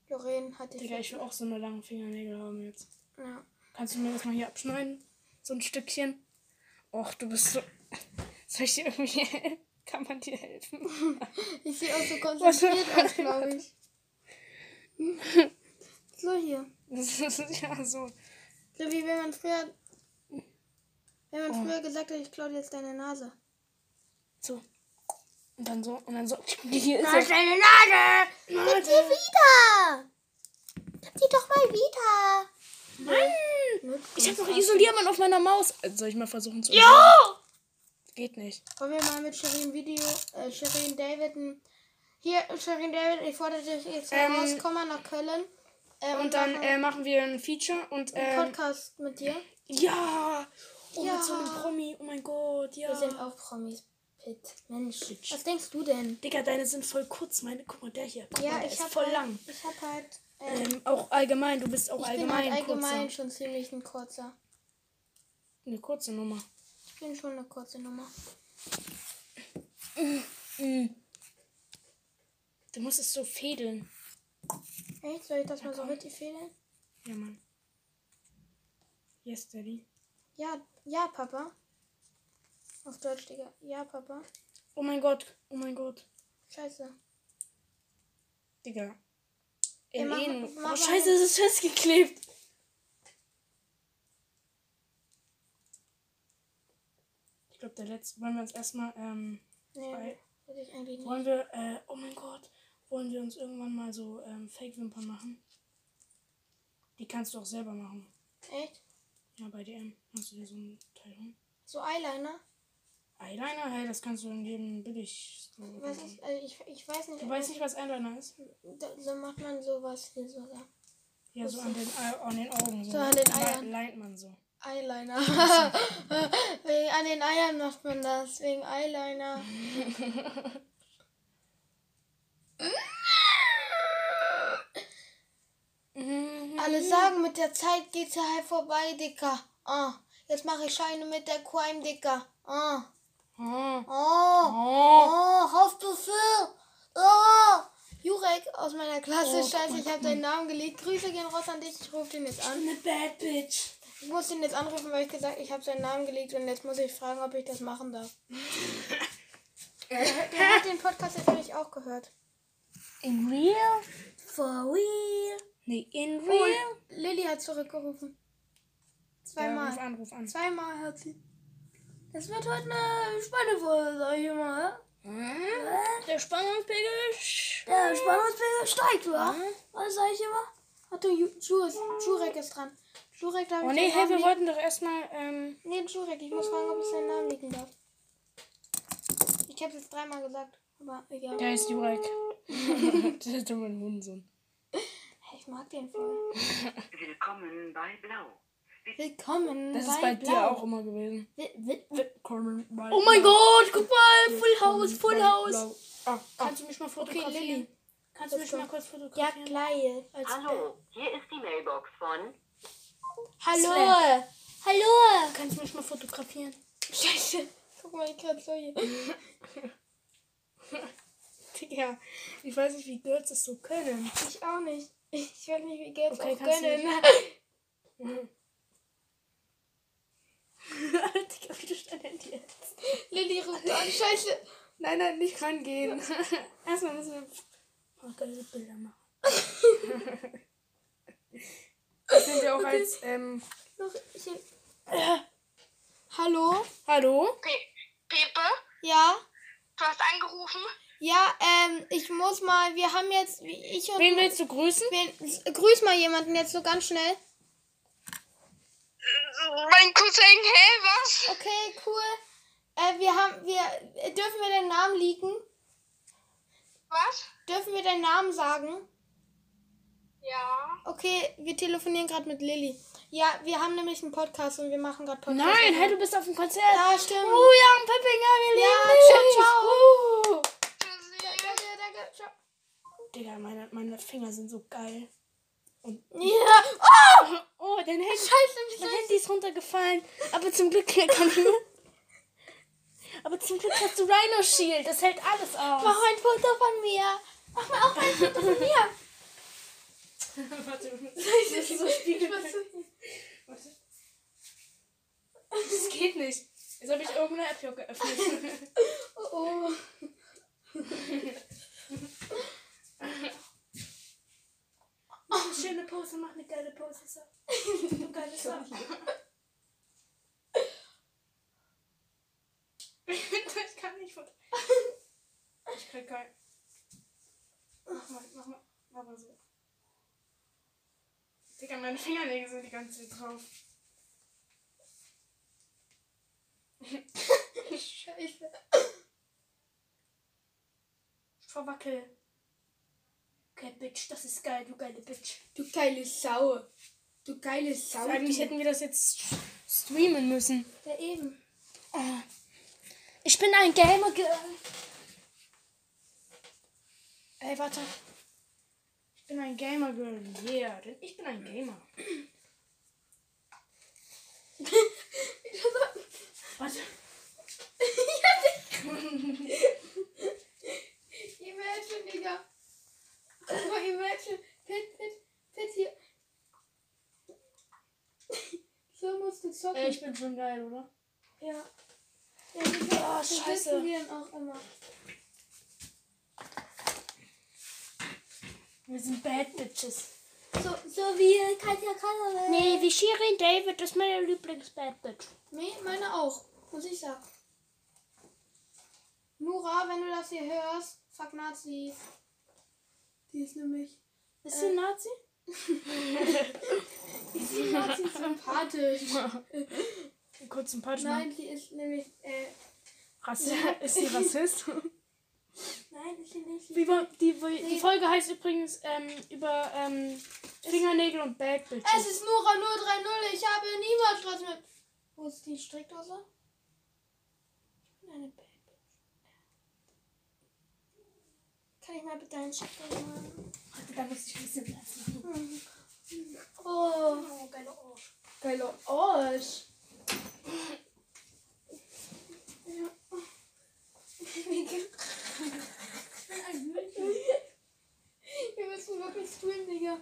Lorraine hat die Digga, ich will auch so eine lange Fingernägel haben jetzt. Ja. Kannst du mir das mal hier abschneiden? So ein Stückchen? Och, du bist so. Soll ich dir irgendwie helfen? Kann man dir helfen? Ich sehe auch so konzentriert aus, glaube ich. So hier. Das ist ja so. So wie wenn man früher. Wenn man Oh. früher gesagt hat, ich klaue dir jetzt deine Nase. So. Und dann so. Und dann so. Hier ist ist deine Nase! Gib Warte. die wieder! Gib die doch mal wieder! Mann! Ich hab noch Isoliermann auf meiner Maus. Also Soll ich mal versuchen zu. Ja! Geht nicht. Wollen wir mal mit Shirin Video, äh, Shirin David ein. Hier, Shirin David, ich fordere dich jetzt Ähm, heraus, komm mal nach Köln. Äh, Und dann machen äh, machen wir ein Feature und. Ähm, Podcast mit dir. ja! Oh, Ja. mit so einem Promi. Oh mein Gott, ja. Wir sind auch Promis. Pit. Mensch. Was denkst du denn? Digga, deine sind voll kurz. Meine, guck mal, der hier. Guck mal, Ja, der ich ist voll halt, lang. Ich hab halt. Äh, Ähm, auch allgemein, du bist auch ich bin allgemein, halt allgemein kurzer. schon ziemlich ein kurzer. Eine kurze Nummer. Ich bin schon eine kurze Nummer. Du musst es so fädeln. Echt? Soll ich das mal so richtig fehlen? Ja, Mann. Yes, Daddy. Ja, ja, Papa. Auf Deutsch, Digga. Ja, Papa. Oh mein Gott, oh mein Gott. Scheiße. Digga. Ja, In mach- mach Oh, scheiße, es ist festgeklebt. Ich glaube, der letzte. Wollen wir uns erstmal, ähm, Nee, will ich eigentlich nicht. wollen wir, äh, oh mein Gott, wollen wir uns irgendwann mal so ähm, Fake-Wimpern machen? Die kannst du auch selber machen. Echt? Ja, bei DM hast du dir so ein Teil holen. So Eyeliner? Eyeliner, hey, das kannst du in jedem billig. Was ist, also ich, ich weiß nicht. Du weißt nicht, was Eyeliner ist? Da, so macht man sowas hier so. Da. Ja, so an den, Ei- an den Augen. So, So an den Eiern. Leint man so. Eyeliner. wegen, an den Eiern macht man das. Wegen Eyeliner. Alle sagen, mit der Zeit geht's ja halt vorbei, Dicker. Ah, jetzt mache ich Scheine mit der Crime, Dicker. Ah. Oh. Oh. Oh. Oh, Haftbefehl. Oh. Jurek aus meiner Klasse, Oh, scheiße, ich habe deinen Namen gelegt. Grüße gehen raus an dich, ich rufe den jetzt an. Eine Bad Bitch. Ich muss ihn jetzt anrufen, weil ich gesagt ich habe seinen Namen gelegt und jetzt muss ich fragen, ob ich das machen darf. Der, der hat den Podcast nämlich auch gehört. In real? For real. Nee, in Oh, real? Lilly hat zurückgerufen. Ja, Zweimal. ruf an, ruf an. Zweimal hat sie. Das wird heute eine spannende Folge, sag ich mal. Der Spannungspegel. Der Spannungspegel steigt, wa? Was sag ich immer? Warte, Ju- Ju- Jurek ist dran. Jurek, darf Oh ich nee, hey, wir wollten doch erstmal, ähm, Nee, Jurek, ich muss fragen, ob ich seinen Namen liegen darf. Ich hab's jetzt dreimal gesagt, aber egal. der heißt Jurek. das ist doch mein Hurensohn. Ich mag den voll. Willkommen bei Blau. Willkommen Das bei ist bei Blau. dir auch immer gewesen. Wi- wi- Willkommen bei Oh mein Blau. Gott, guck mal, Full House, Full House. Blau. Ah, kannst du mich mal Okay, fotografieren? Lilly. Kannst du mich mal kurz Ja, fotografieren? gleich. Als, Hallo, hier ist die Mailbox von. Hallo. Slam. Hallo. Kannst du mich mal fotografieren? Scheiße. Guck mal, ich kann so hier. Digga, ich weiß nicht, wie Girls das so können. Ich auch nicht. Ich will nicht wie Geld Okay, auch gönnen. Digga, wie du dein Handy jetzt? Lilly ruft an. Scheiße. Nein, nein, nicht rangehen. Erstmal müssen wir ein paar geile Bilder machen. Das sind wir auch als, ähm, Noch ich, äh. Hallo? hallo? Pe Pepe, Ja? du hast angerufen? Ja, ähm, ich muss mal, wir haben jetzt, ich und... Wen willst du grüßen? Wen, grüß mal jemanden jetzt so ganz schnell. Mein Cousin, hä, was? Okay, cool. Äh, wir haben, wir, dürfen wir deinen Namen liegen? Was? Dürfen wir deinen Namen sagen? Ja. Okay, wir telefonieren gerade mit Lilly. Ja, wir haben nämlich einen Podcast und wir machen gerade Podcast. Nein, hey, du bist auf dem Konzert. Ja, stimmt. Oh ja, Peppinger, wir Ja, lieben ciao, dich. ciao. Uh. Tschüssi. Danke, danke, ciao. Digga, meine, meine Finger sind so geil. Ja. Oh, Oh, dein Handy, scheiße, mein Handy ist runtergefallen. Aber zum Glück kann ich. Aber zum Glück hast du Rhino Shield. Das hält alles aus. Mach ein Foto von mir. Mach mal auch ein Foto von mir. Warte, das ist so Spiegel. Warte. Das geht nicht. Jetzt habe ich irgendeine App hier geöffnet. Oh, oh. Eine schöne Pose, mach eine geile Pose. So. Du geile Sache. ich kann nicht von. Ich krieg kein. Mach mal, mach mal, mach mal so. Digga, meine Fingernägel sind die ganze Zeit drauf. Scheiße. Verwackel. Okay, Bitch, das ist geil, du geile Bitch. Du geile Sau. Du geile Sau. Eigentlich hätten wir das jetzt streamen müssen. Ja, eben. Oh. Ich bin ein Gamer Girl. Ey, warte. Ich bin ein Gamer Girl. Yeah, denn ich bin ein Gamer. warte. Imagine, Digga. Mal, imagine. Pit, pit, pit hier. So musst du zocken. Ey, ich bin schon geil, oder? Ja. Ja, Digga, Ah, so scheiße. wir auch immer. Wir sind Bad Bitches. So, so wie Katja Kanawel. Nee, wie Shirin David ist meine Lieblings-Bad Bitch. Nee, meine auch. Muss ich sagen. Nura, wenn du das hier hörst, fuck Nazis. Die ist nämlich. Ist sie ein Nazi? Ist die Nazi sympathisch? Kurz ein paar Nein, die ist nämlich. Äh, Rassist. Ist sie Rassist? nein, ist sie nicht. Wie war, die, die Folge heißt übrigens ähm, über ähm, Fingernägel und Bad Bitches. Es ist Nura 030. Ich habe niemals Stress mit. Wo ist die Strickdose? Ich bin eine Baby. Kann ich mal bitte einen Strickdose machen? Da muss ich ein bisschen Platz machen. Oh, Oh, geile Arsch. geiler Arsch. Ja. Wir müssen wirklich streamen, Digga.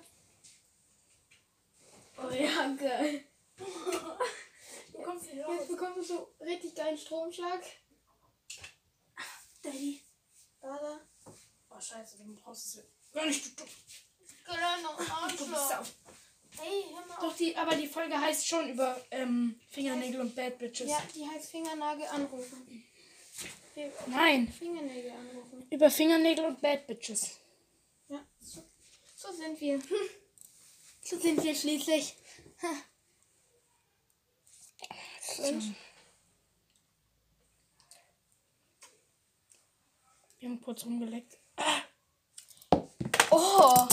Oh ja, geil. Hier Jetzt bekommst du so richtig geilen Stromschlag. Daddy. Da, da. Oh, scheiße, du brauchst es jetzt. Gar nicht, du, du, hör mal auf. Doch, die, aber die Folge heißt schon über ähm, Fingernägel und Bad Bitches. Ja, die heißt Fingernagel anrufen. Wir- Nein, Fingernägel anrufen. über Fingernägel und Bad Bitches. Ja, so, so sind wir. So sind wir schließlich. Und Wir haben kurz rumgeleckt. Oh!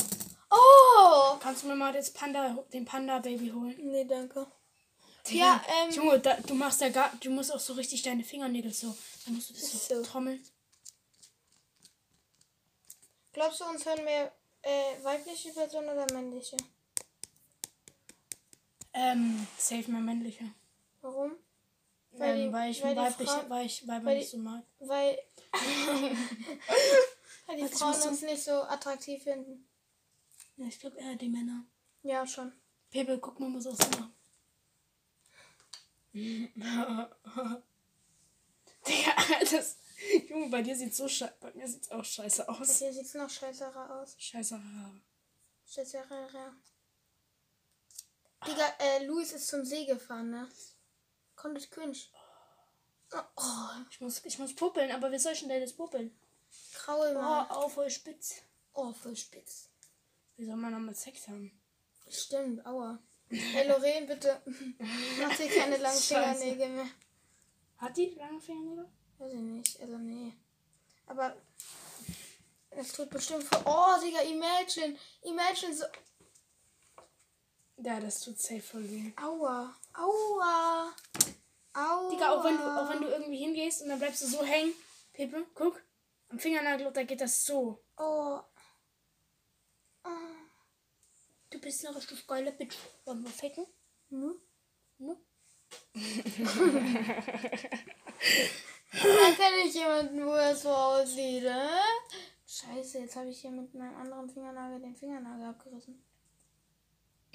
Oh! Kannst du mir mal das Panda, den Panda-Baby holen? Nee, danke. Ja, ähm. Junge, da, du machst ja gar, du musst auch so richtig deine Fingernägel so. Dann musst du das so, So. trommeln. Glaubst du, uns hören mehr äh, weibliche Personen oder männliche? Ähm, safe mehr männliche. Warum? Weil, die- ähm, weil ich weil weibliche, weil ich weil die- so mag. Weil. weil die Was Frauen uns nicht so attraktiv finden. Ja, ich glaube eher die Männer. Ja, schon. Pepe, guck mal, was machen. Digga, das. Junge, bei dir sieht so scheiße. Bei mir sieht's auch scheiße Bei aus. dir sieht's noch scheißerer aus. Scheiße Haare. Scheißerer. Digga, äh, Luis ist zum See gefahren, ne? Kommt cringe. Oh, oh, Ich muss, ich muss puppeln, aber wie soll ich denn das puppeln? Kraul Oh, mal. au, voll spitz. Oh, voll spitz. Wie soll man damit Sex haben? Stimmt, aua. Ey, Lorraine, bitte. Mach dir keine langen. Fingernägel mehr. Hat die lange Fingernägel? Weiß ich nicht, also nee. Aber es tut bestimmt voll. Oh, Digga, Imagine. Imagine so. Ja, das tut safe voll weh. Aua. Aua. Aua. Digga, auch wenn, du, auch wenn du irgendwie hingehst und dann bleibst du so hängen. Pepe, guck. Am Fingernagel, da geht das so. Oh. Oh. Du bist eine richtig geile Bitch. Wollen wir ficken? Hm? Ne? Da kenne ich jemanden, wo er so aussieht, ne? Scheiße, jetzt habe ich hier mit meinem anderen Fingernagel den Fingernagel abgerissen.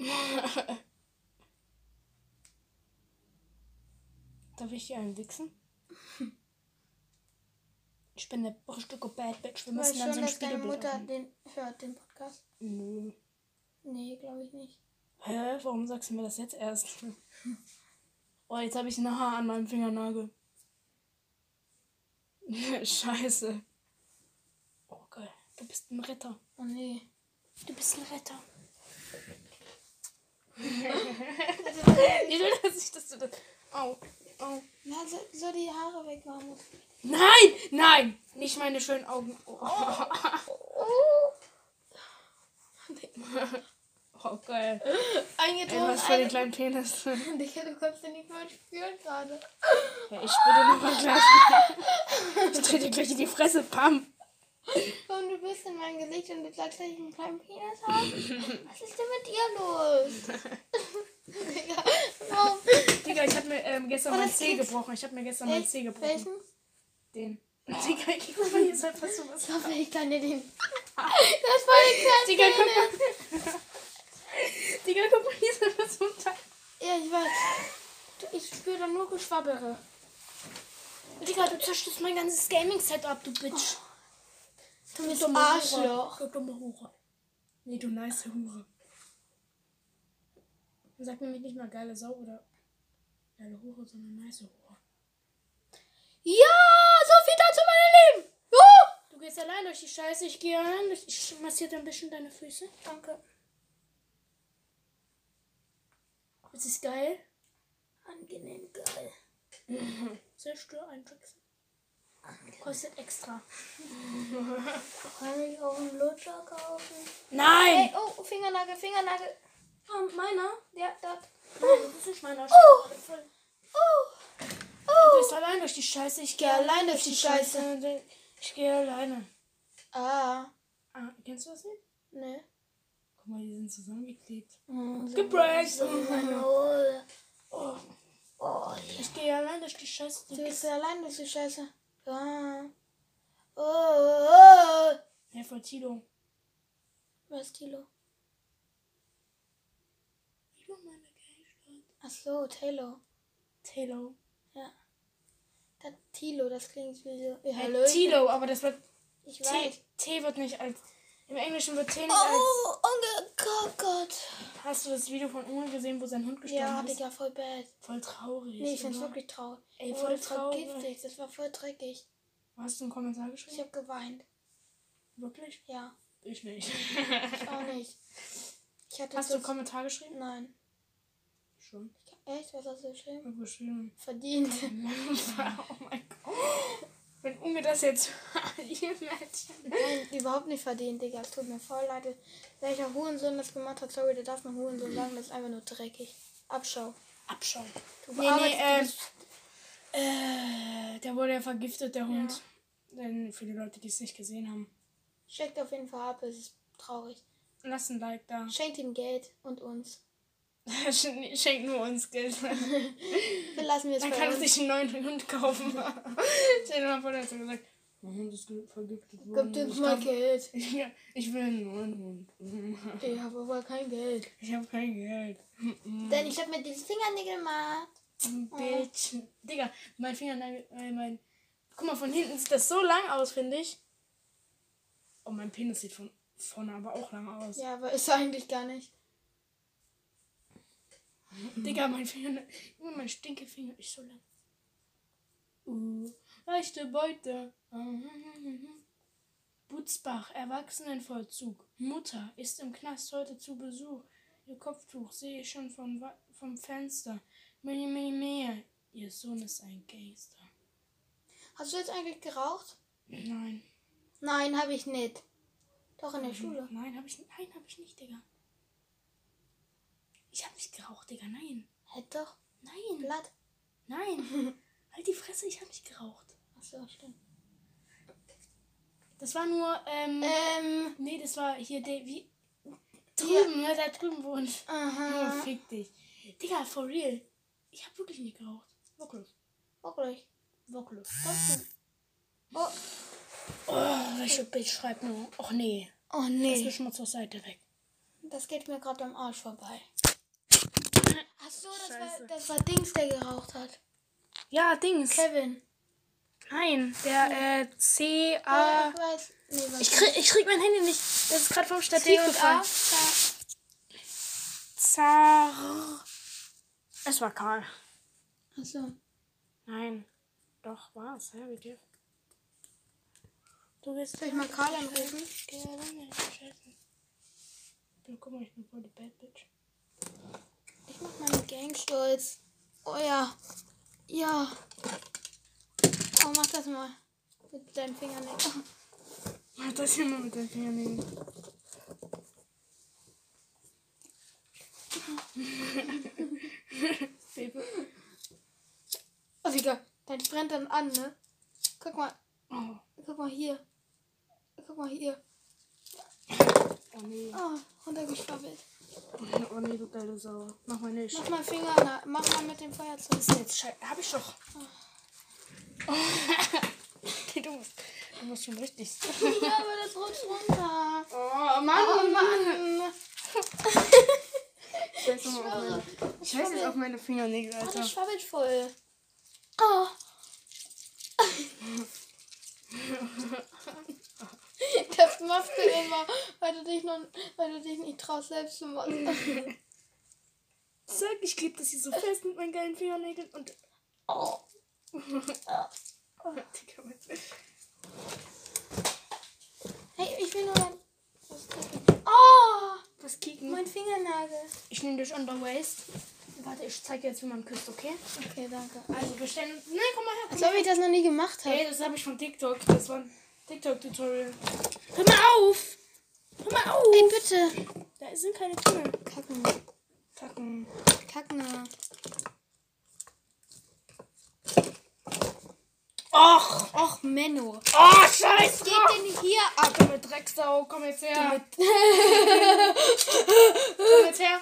Darf ich dir einen wichsen? Ich bin eine richtige Bad Bitch. Wir müssen dann so ein dass deine Spiegelbild Mutter den hört, den Podcast? Nö. Nee, glaube ich nicht. Hä? Warum sagst du mir das jetzt erst? Oh, jetzt habe ich ein Haar an meinem Fingernagel. Scheiße. Oh, geil. Du bist ein Retter. Oh nee. Du bist ein Retter. Wieso dass ich das. Au. Au. Na, so, so die Haare wegmachen muss. Nein! Nein! Nicht meine schönen Augen. Oh, oh geil. Ey, Eingedrungen. was für den kleinen Penis. Ja, Digga, du kannst den nicht mal spüren gerade. ich spüre den aber gleich. Ich trete dir gleich in die Fresse. Pam. Und du bist in meinem Gesicht und du sagst, dass ich einen kleinen Penis habe. Was ist denn mit dir los? Digga? Digga, ich hab mir ähm, gestern Oh, das Zeh gebrochen. Ich hab mir gestern meinen Zeh gebrochen. Welchen? Den. Digga, guck mal, hier ist halt fast so was. Ich hoffe, ich kann dir den. Das war die kleine Digga, guck mal. Digga, guck mal, hier ist ein Teil. Ja, ich weiß. Du- Ich spüre da nur Geschwabbere. Digga, du zerstörst mein ganzes Gaming-Setup, du Bitch. Du bist dumme Arschloch. Du dumme Hure. Nee, du nice Hure. Sag nämlich nicht mal geile Sau oder geile Hure, sondern nice Hure. Ja, so viel dazu, meine Du gehst allein durch die Scheiße. Ich gehe allein durch. Ich massiere ein bisschen deine Füße. Danke. Das ist geil. Angenehm geil. Zerstör ein Tricks. Kostet extra. Kann ich auch einen Lutscher kaufen? Nein! Hey, oh, Fingernagel, Fingernagel. Ah, meiner? Ja, dort. Nein, das ist nicht meiner. Oh. Oh. Du gehst allein durch die Scheiße. Ich gehe allein durch die Scheiße. Ich gehe alleine. Ah. Ah, kennst du das nicht? Ne. Guck mal, die sind zusammengeklebt. So meine Hose. Oh, Oh, ich gehe allein durch die Scheiße. du bist allein durch die Scheiße. Ah. Oh, oh. Ja, voll Tilo. Was ist Tilo? Ich mach meine Geilstadt. Ach so, Taylor. Taylor. Tilo, das klingt wie so. Ja, Hallo. Tilo, aber das wird. Ich T, weiß. T wird nicht als. Im Englischen wird T nicht als. Oh, oh Gott. Hast du das Video von Unge gesehen, wo sein Hund gestorben Ja, ist? Digga, voll bad. Voll traurig. Nee, ich oder? wirklich traurig. Ey, Oh, voll war traurig. giftig, das war voll dreckig. Hast du einen Kommentar Ich geschrieben? hab geweint. Wirklich? Ja, Ich nicht. ich auch nicht. Ich hatte Hast du einen Kommentar geschrieben? Nein. Schon. Echt? Was hast du geschrieben? Geschrieben. Verdient. oh mein Gott. Wenn Unge das jetzt. Ihr Mädchen. Nein, überhaupt nicht verdient, Digga. Es tut mir voll leid. Welcher Hurensohn das gemacht hat, sorry, der darf man Hurensohn sagen, das ist einfach nur dreckig. Abschau. Abschauen. Du Nee, nee, bist- Äh, der wurde ja vergiftet, der Hund. Denn für die Leute, die es nicht gesehen haben. Checkt auf jeden Fall ab, es ist traurig. Lasst ein Like da. Schenkt ihm Geld und uns. Schenkt nur uns Geld. Wir lassen wir es Dann kann er uns. sich einen neuen Hund kaufen. Stell dir mal vor, der hat so gesagt, mein Hund ist vergiftet worden. Gib uns Ich mal darf- Geld. Ich, ich will einen neuen Hund. Ich habe aber kein Geld. Ich habe kein Geld. Denn ich habe mir die Fingernägel gemacht. Bitch. Digga, mein Fingernagel, äh, mein. Guck mal, von hinten sieht das so lang aus, finde ich. Oh, mein Penis sieht von vorne aber auch lang aus. Ja, aber ist eigentlich gar nicht. Digga, mein Finger, Junge, mein Stinkefinger ist so lang. Uh, leichte Beute. Butzbach, Erwachsenenvollzug. Mutter ist im Knast heute zu Besuch. Ihr Kopftuch sehe ich schon vom, Wa- vom Fenster. Mini, mini, mehr. Ihr Sohn ist ein Gangster. Hast du jetzt eigentlich geraucht? Nein. Nein, habe ich nicht. Doch in der Schule. Nein, habe ich, nein, hab ich nicht, Digga. Ich habe nicht geraucht, Digga. Nein. Hätt doch. Nein. Blatt. Nein. halt die Fresse, ich habe nicht geraucht. Achso, stimmt. Das war nur, ähm, Ähm. nee, das war hier der, wie, drüben, ne, da drüben wohnt. Aha. Junge, fick dich. Digga, for real. Ich habe wirklich nicht geraucht. Wirklich. Wirklich. Wirklich. Oh. Oh, welche Bitch schreibt nur, ach nee, Oh nee. mich mal zur Seite weg. Das geht mir gerade am Arsch vorbei. Ach so, das Scheiße. war, das war Dings, der geraucht hat. Ja, Dings. Kevin. Nein, der, äh, C, A. ich weiß. Nee, was Ich krieg, ich krieg mein Handy nicht. Das ist gerade vom Stativ gefallen. Zar. Es war Karl. Achso. Nein. Doch, war's. Hä, wie geht? Du willst Soll ich mal Karl anrufen? Ja, lange. Scheiße. Ja, guck mal, ich bin voll die Bad Bitch. Ich mach meinen Gang stolz. Oh ja. Ja. Oh, mach das mal. Mit deinen Fingernägeln. Mach das hier mal mit den Fingernägeln. Baby. Oh, Digga. Dein brennt dann an, ne? Guck mal. Oh, Guck mal hier. Guck mal hier. oh nee. Oh, runtergeschwabbelt. Oh nee, du geile Sau. Mach mal nicht. Mach mal Finger, na, mach mal mit dem Feuerzeug. Ist jetzt scheiße. Hab ich doch. Okay, du, musst, du musst schon richtig. ja, aber das rutscht runter. Oh Mann, Oh Mann. Ich auf meine, ich scheiß jetzt auf meine Fingernägel, Oh, Alter. das schwabbelt voll. Oh. Das machst du immer, weil du dich, noch, weil du dich nicht traust, selbst zu machen. Sag, ich kleb das hier so fest mit meinen geilen Fingernägeln und. Oh. Digga, was- Hey, ich will nur ein. was kicken. Oh, Was kicken? mein Fingernagel. Ich nehme dich under waist. Warte, ich zeige dir jetzt, wie man küsst, okay? Okay, danke. Also, wir stellen. Nein, komm mal her. Komm Als ob ich das noch nie gemacht habe. Hey, das habe ich von TikTok. Das war TikTok-Tutorial. Hör mal auf! Hör mal auf! Ey, bitte. Da sind keine Tunnel. Kacken. Kacken. Kacken. Och! Och, Menno. Oh, scheiße! Geht denn hier ab? Komm mit Drecksau, komm jetzt her. komm jetzt her.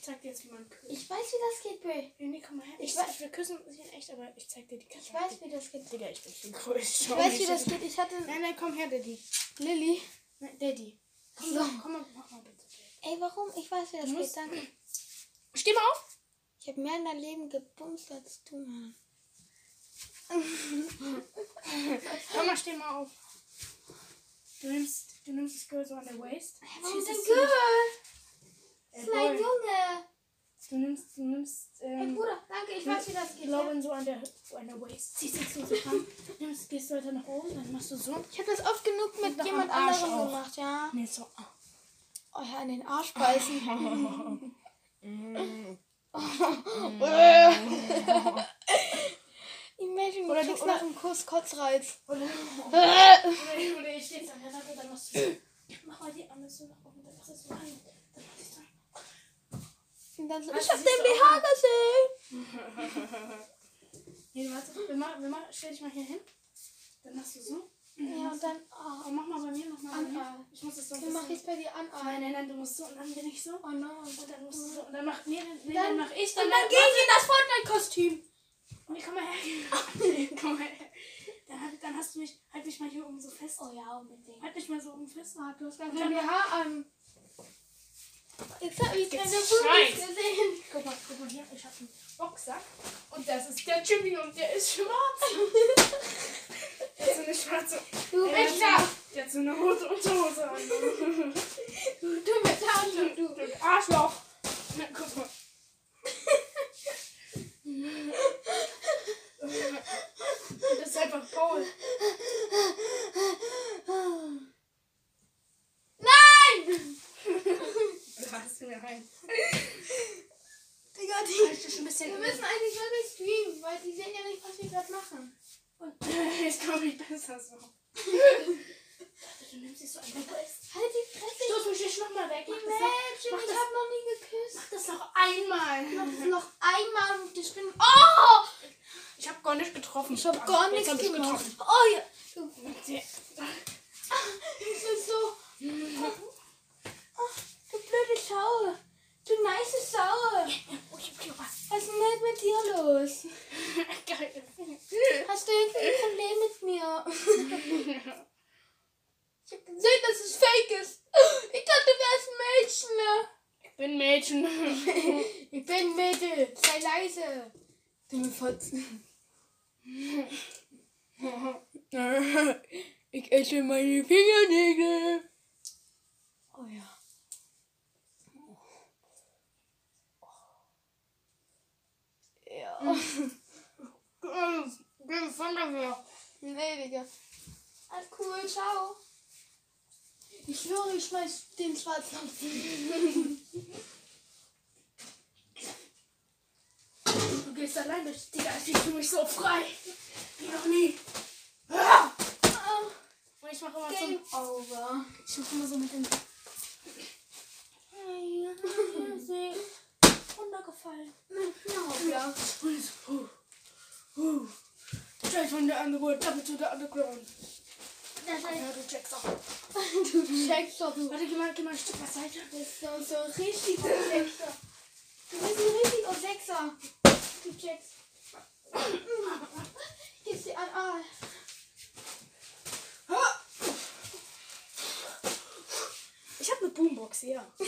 Ich zeig dir jetzt, wie man küsst. Ich weiß, wie das geht, Bray. Nee, nee, komm mal her. Ich, Ich weiß, wir küssen uns nicht in echt, aber ich zeig dir die Karte. Ich weiß, wie das geht. Digga, ich bin viel größer. Ich weiß, wie das geht. Ich hatte Nein, nein, komm her, Daddy. Lilly. Nein, Daddy. Komm, So. komm mal, mach mal bitte. Ey, warum? Ich weiß, wie das geht. Danke. Steh mal auf. Ich habe mehr in dein Leben gebumst als du, Mann. Mama, steh mal auf. Du nimmst, du nimmst das Girl so an der Waist. Warum denn Girl? Ist mein. Junge. Du nimmst, du nimmst, Hey, ähm, Bruder, danke. Ich weiß, wie das geht. glaube Ja? so an der, so an der Waist. Ziehst jetzt so dran. Nimmst, gehst weiter nach oben, dann machst du so. Ich habe das oft genug mit jemand anderem gemacht, ja. Nee, so. ah. Oh ja, in den Arsch beißen. Imagine, du Oder du- kriegst oder- nach einem Kuss Kotzreiz. Oder, oder, oder ich stehst an der Seite, dann machst du so. Mach mal die Arme so nach oben, dann machst du so rein. Dann mach ich so. Und dann so, ich hab den BH gesehen. Nee, warte, wir machen, wir machen, stell dich mal hier hin. Dann machst du so. Ja, und dann, Oh, oh, mach mal bei mir, mach mal bei An- mir. Ich muss das so wie mach ich's bei dir an? Nein, nein, nein, du musst so und dann bin ich so. oh no. Und dann musst du so. Und dann mach, nee, nee, Dann- dann mach ich. Und dann geh ich in das Fortnite-Kostüm. Nee, komm mal her. komm mal her. Dann, halt- dann hast du mich, halt mich mal hier oben so fest. Oh ja, unbedingt. Halt mich mal so oben fest. Ah, du hast gar Und kein dann- BH an. Jetzt hab ich keine scheiß. gesehen. Guck mal, guck mal hier, ich hab einen Boxsack. Und das ist der Jimmy und der ist schwarz. der hat so eine schwarze. Du Wichser. so- Der hat so eine rote Unterhose an. Du, du mit Taschen, du. Du Arschloch. Na, guck mal. Das ist einfach Paul. Nein! Mir rein. Digga, die. ein bisschen. Wir müssen eigentlich wirklich streamen, weil die sehen ja nicht, was wir gerade machen. Und jetzt komme ich besser so. Du nimmst dich so an Brust. Halt die Fresse. Stoß mich nicht nochmal weg. Mach Imagine, mach ich das- hab noch nie geküsst. mach das noch einmal. Mach das noch einmal und ich bin. Oh! Ich hab gar nicht getroffen. Ich hab gar Jetzt nichts hab getroffen. Oh ja. Du, das ist so. Oh, du blöde Sau. Du nice Sau. Was ist denn mit dir los? Geil. Hast du irgendwie ein Problem mit mir? Ich hab gesehen, dass es fake ist. Ich dachte, du wärst ein Mädchen. Ich bin Mädchen. Ich bin Mädel. Sei leise. Dumme Fotzen. Ich esse meine Fingernägel. Oh ja. Geh von dafür. Nee, Digga. Alles cool, ciao. Ich schwöre, ich schmeiß den schwarzen Du gehst allein durch. Digga, ich fühle mich so frei. Wie noch nie. Ah! Und ich mache immer so. Game over. Ich mache immer so mit dem. Runtergefallen. Ja. Und so. Uh, uh. Straight from the underworld, up to the underground. Das heißt, Ja, du checkst auch. du checkst doch, Warte, geh mal, geh mal ein Stück beiseite. bist so, so richtig auf Sechser. Du bist so richtig auf Sechser. Du checkst. Gibst dir an Ah. Ich habe eine Boombox, ja.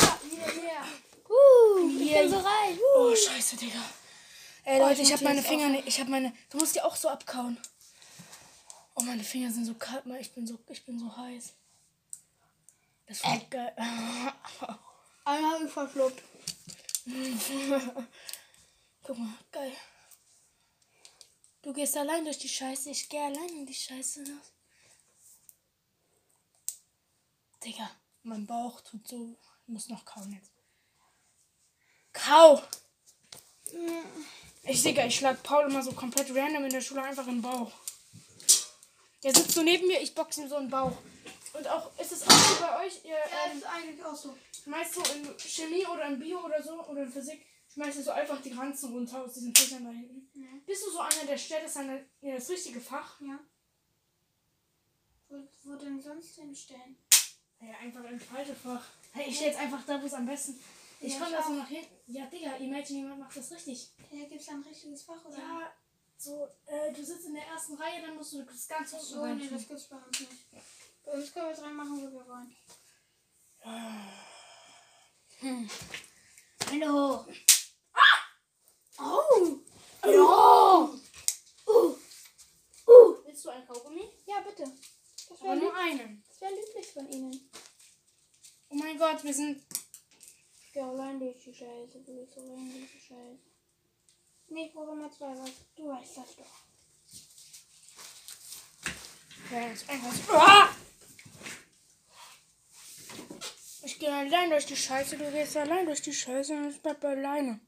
Ah, hier, hier. Uh, ich Yeah. bin so rein. Oh, scheiße, Digga. Ey, Leute, ich muss habe meine Finger nicht. Ich habe meine. Du musst die auch so abkauen. Oh, meine Finger sind so kalt, Mann. Ich bin so, ich bin so heiß. Das ist voll geil. Einmal habe ich verschluckt. Guck mal, geil. Du gehst allein durch die Scheiße. Ich gehe allein in die Scheiße. Digga, mein Bauch tut so. Ich muss noch kauen jetzt. Kau! Ich, Digga, ich schlag Paul immer so komplett random in der Schule einfach in den Bauch. Der sitzt so neben mir, ich box ihm so in den Bauch. Und auch, ist es auch so bei euch? Ihr ähm, ist eigentlich auch so. schmeißt so in Chemie oder in Bio oder so oder in Physik, schmeißt ihr so einfach die Ranzen runter aus diesen Fächern da hinten. Bist du so einer, der stellt das an in das richtige Fach? Ja. Wo, wo denn sonst hinstellen? Ja, einfach ins falsche Fach. Hey, ich stelle jetzt einfach da, wo es am besten. Ich Ja, komme da so nach hinten. Ja, Digga, imagine jemand macht das richtig. Hier gibt es ein richtiges Fach, oder? Ja, so, äh, du sitzt in der ersten Reihe, dann musst du das ganz unten So, nee, das gibt's bei uns nicht. Bei uns können wir es reinmachen, wo wir wollen. Hallo. Oh. Hallo. Uh. Uh. Willst du ein Kaugummi? Ja, bitte. Das Aber wäre nur einen. das wär lieblich von Ihnen. Oh mein Gott, wir sind. Allein durch die Scheiße. Du bist allein durch die Scheiße. Nee, ich brauche mal zwei. Was? Du weißt das doch. Einfach so. Ah! Ich gehe allein durch die Scheiße, du gehst allein durch die Scheiße und ich bleib alleine.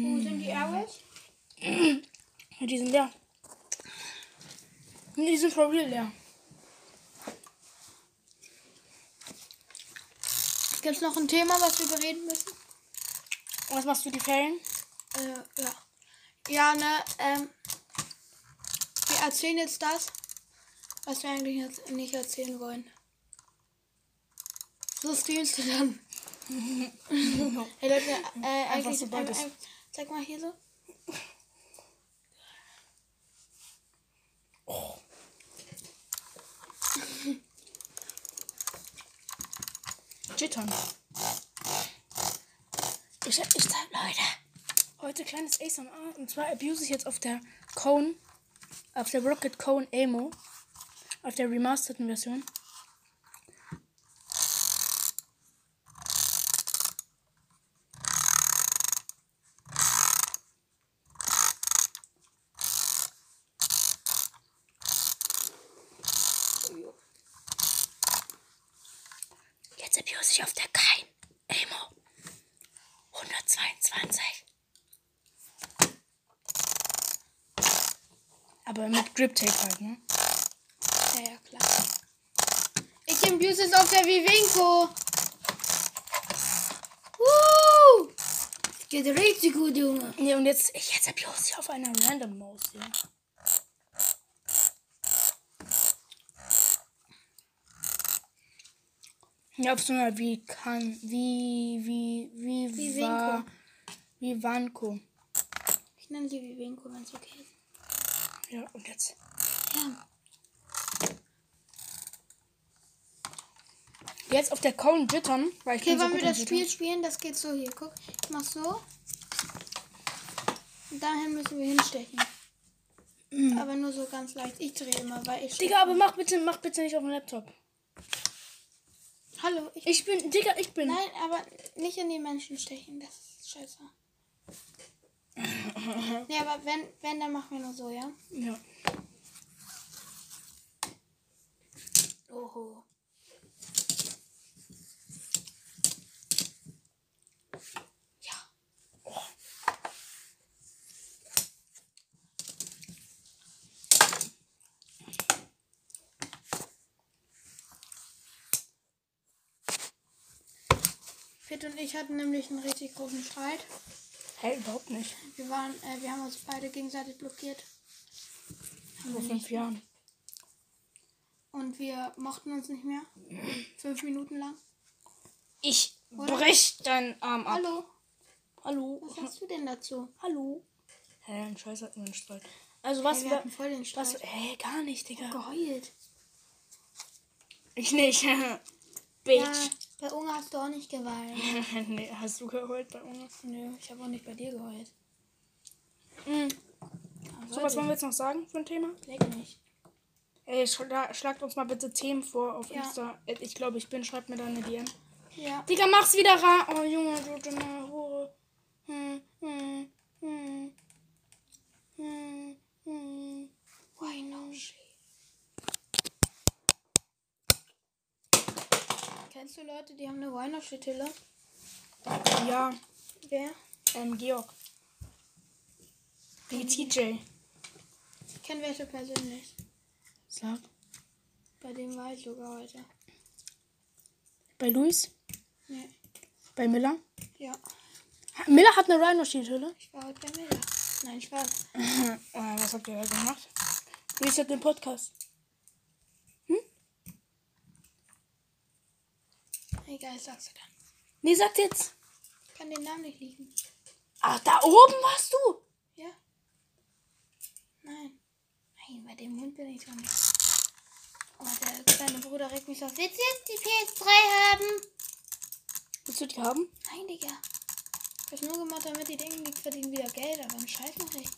Wo sind die Airways? Ja, die sind leer. Die sind for real leer. Gibt es noch ein Thema, was wir bereden müssen? Was machst du die Ferien? Äh, ja. Ja, ne, ähm. Wir erzählen jetzt das, was wir eigentlich jetzt nicht erzählen wollen. So streamst du dann. hey Leute, äh, eigentlich. so ähm, beides. ähm, sag mal hier so. Jittern. Ich, ich sag, Leute. Heute kleines ASMR. Und zwar abuse ich jetzt auf der Cone, auf der Rocket Cone Emo. Auf der remasterten Version. Abuse ich auf der Kein Emo. 122. Aber mit Grip Tape halt, ne? Ja, ja, klar. Ich abuse es auf der Vivinko. Woo! Das geht richtig gut, Junge. Nee, und jetzt, ich jetzt abuse ich auf einer Random Maus hier. Ja, auf so einer wie kann, wie, wie, wie, Wie wie, Winko. wie Wanko. Ich nenne sie Vivinko, wenn es okay ist. Ja, und jetzt. Ja. Jetzt auf der Cone Jittern, weil ich Okay, bin so wollen gut wir das Jittern. Spiel spielen? Das geht so hier. Guck, ich mach so. Und dahin müssen wir hinstechen. Aber nur so ganz leicht. Ich drehe immer, weil ich. Digga, aber mach bitte, mach bitte nicht auf dem Laptop. Hallo, ich. Ich bin, Digga, ich bin. Nein, aber nicht in die Menschen stechen. Das ist scheiße. nee, aber wenn, wenn, dann machen wir nur so, ja? Ja. Oho. Fit und ich hatten nämlich einen richtig großen Streit. Hey, überhaupt nicht. Wir waren, äh, wir haben uns beide gegenseitig blockiert. Vor fünf Jahren. Und wir mochten uns nicht mehr. Fünf Minuten lang. Ich Oder? brech deinen Arm ab. Hallo, Hallo. was sagst du denn dazu? Hallo. Hä, ein Scheiß hatten wir einen Streit. Also was Hey, wir hatten voll den Streit. Was, hä, gar nicht, Digga. geheult. Ich nicht. Ja, Bitch. Bei Unge hast du auch nicht geweint. nee, hast du geheult bei Unge? Nö, ich habe auch nicht bei dir geheult. Mhm. So, was wollen wir jetzt noch sagen für ein Thema? Leck nicht. Ey, schla schlagt uns mal bitte Themen vor auf ja. Insta. Äh, ich glaube, ich bin. Schreibt mir da eine DM. Ja. Digga, mach's wieder ra. Oh, Junge, du dumme Hure. Hm, hm, hm. Hm, hm. hm. Why no shit? Kennst du Leute, die haben eine Weihnachtsstille? Ja, Wer? ähm, Georg. Die TJ. Ich kenne welche persönlich. Sag. Bei dem war ich sogar heute. Bei Luis? Nee. Bei Miller? Ja, Miller hat eine Rhino-Schiethülle. ich war heute bei Miller. Nein, Spaß. äh, was habt ihr da gemacht? Luis hat den Podcast. Egal, sagst du dann. Nee, sagt jetzt. Ich kann den Namen nicht liegen. Ach, da oben warst du. Ja? Nein. Nein, bei dem Hund bin ich doch nicht. Oh, der kleine Bruder regt mich auf. Willst du jetzt die PS3 haben? Willst du die haben? Nein, Digga. Ich hab's nur gemacht, damit die denken, die verdienen wieder Geld, aber einen Scheiß mach ich.